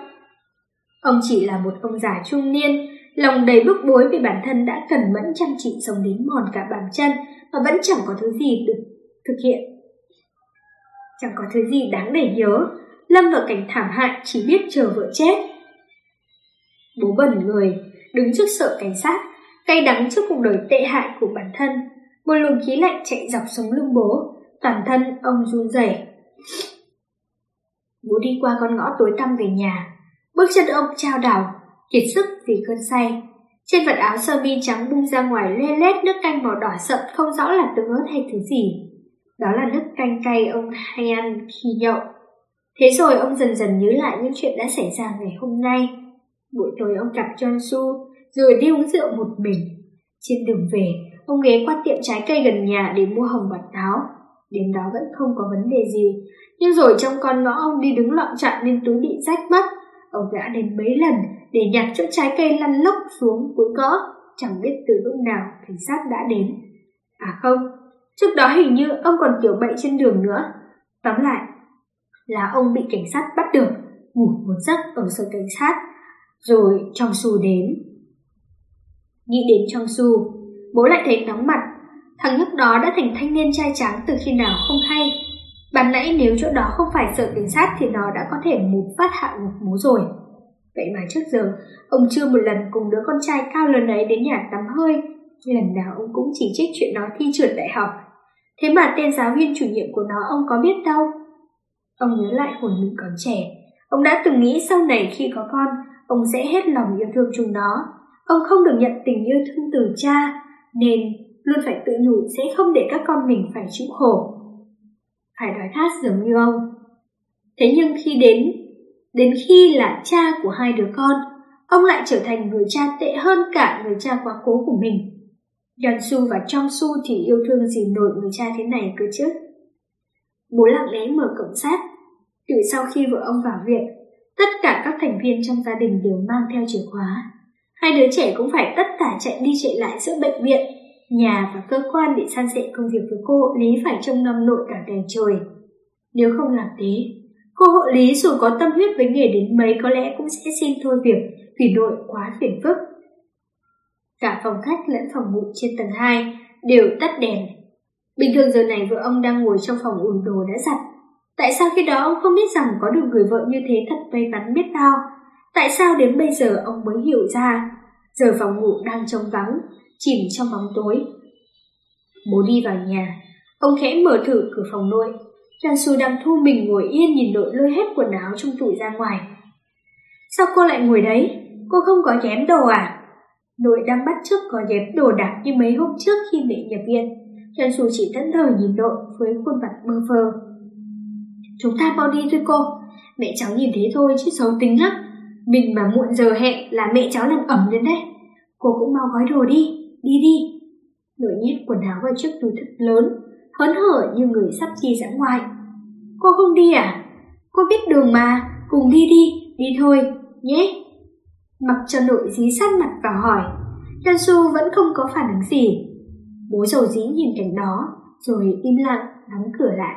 Ông chỉ là một ông già trung niên, lòng đầy bức bối vì bản thân đã cần mẫn chăm chỉ sống đến mòn cả bàn chân mà vẫn chẳng có thứ gì được thực hiện. Chẳng có thứ gì đáng để nhớ, lâm vào cảnh thảm hại chỉ biết chờ vợ chết. Bố bẩn người, đứng trước sợ cảnh sát, cay đắng trước cuộc đời tệ hại của bản thân. Một luồng khí lạnh chạy dọc sống lưng bố, toàn thân ông run rẩy. Bố đi qua con ngõ tối tăm về nhà, bước chân ông trao đảo, kiệt sức vì cơn say. Trên vật áo sơ mi trắng bung ra ngoài lê lết nước canh màu đỏ sậm không rõ là tương ớt hay thứ gì. Đó là nước canh cay ông hay ăn khi nhậu. Thế rồi ông dần dần nhớ lại những chuyện đã xảy ra ngày hôm nay. Buổi tối ông gặp John Su, rồi đi uống rượu một mình. Trên đường về, ông ghé qua tiệm trái cây gần nhà để mua hồng và táo. Đến đó vẫn không có vấn đề gì, nhưng rồi trong con ngõ ông đi đứng loạn chặn nên túi bị rách mất. Ông đã đến mấy lần để nhặt chỗ trái cây lăn lóc xuống cuối ngõ, chẳng biết từ lúc nào cảnh sát đã đến. À không, trước đó hình như ông còn tiểu bậy trên đường nữa. Tóm lại, là ông bị cảnh sát bắt được, ngủ một giấc ở sở cảnh sát, rồi trong su đến. Nghĩ đến trong su, bố lại thấy nóng mặt, thằng nhóc đó đã thành thanh niên trai trắng từ khi nào không hay. Ban nãy nếu chỗ đó không phải sở cảnh sát thì nó đã có thể một phát hạ ngục bố rồi. Vậy mà trước giờ, ông chưa một lần cùng đứa con trai cao lớn ấy đến nhà tắm hơi. Lần nào ông cũng chỉ trích chuyện nó thi trượt đại học. Thế mà tên giáo viên chủ nhiệm của nó ông có biết đâu. Ông nhớ lại hồi mình còn trẻ. Ông đã từng nghĩ sau này khi có con, ông sẽ hết lòng yêu thương chúng nó. Ông không được nhận tình yêu thương từ cha, nên luôn phải tự nhủ sẽ không để các con mình phải chịu khổ. Phải đói khát giống như ông. Thế nhưng khi đến Đến khi là cha của hai đứa con, ông lại trở thành người cha tệ hơn cả người cha quá cố của mình. Su và Trong Su thì yêu thương gì nổi người cha thế này cơ chứ. Bố lặng lẽ mở cổng sát. Từ sau khi vợ ông vào viện, tất cả các thành viên trong gia đình đều mang theo chìa khóa. Hai đứa trẻ cũng phải tất cả chạy đi chạy lại giữa bệnh viện, nhà và cơ quan để san sẻ công việc với cô hộ Lý phải trông nom nội cả đèn trời. Nếu không làm thế, Cô hộ lý dù có tâm huyết với nghề đến mấy có lẽ cũng sẽ xin thôi việc vì nội quá phiền phức. Cả phòng khách lẫn phòng ngủ trên tầng 2 đều tắt đèn. Bình thường giờ này vợ ông đang ngồi trong phòng ủn đồ đã giặt. Tại sao khi đó ông không biết rằng có được người vợ như thế thật may mắn biết bao? Tại sao đến bây giờ ông mới hiểu ra? Giờ phòng ngủ đang trống vắng, chìm trong bóng tối. Bố đi vào nhà, ông khẽ mở thử cửa phòng nội. Jansu đang thu mình ngồi yên nhìn nội lôi hết quần áo trong tủ ra ngoài. Sao cô lại ngồi đấy? Cô không có chém đồ à? Nội đang bắt chước có dép đồ đạc như mấy hôm trước khi mẹ nhập viện. Trần Xu chỉ thẫn thờ nhìn nội với khuôn mặt bơ phơ. Chúng ta mau đi thôi cô. Mẹ cháu nhìn thế thôi chứ xấu tính lắm. Mình mà muộn giờ hẹn là mẹ cháu làm ẩm lên đấy. Cô cũng mau gói đồ đi, đi đi. Nội nhét quần áo vào chiếc túi thật lớn, hớn hở như người sắp đi ra ngoài. Cô không đi à? Cô biết đường mà, cùng đi đi, đi thôi, nhé. Mặc cho nội dí sát mặt và hỏi, Su vẫn không có phản ứng gì. Bố dầu dĩ nhìn cảnh đó, rồi im lặng đóng cửa lại.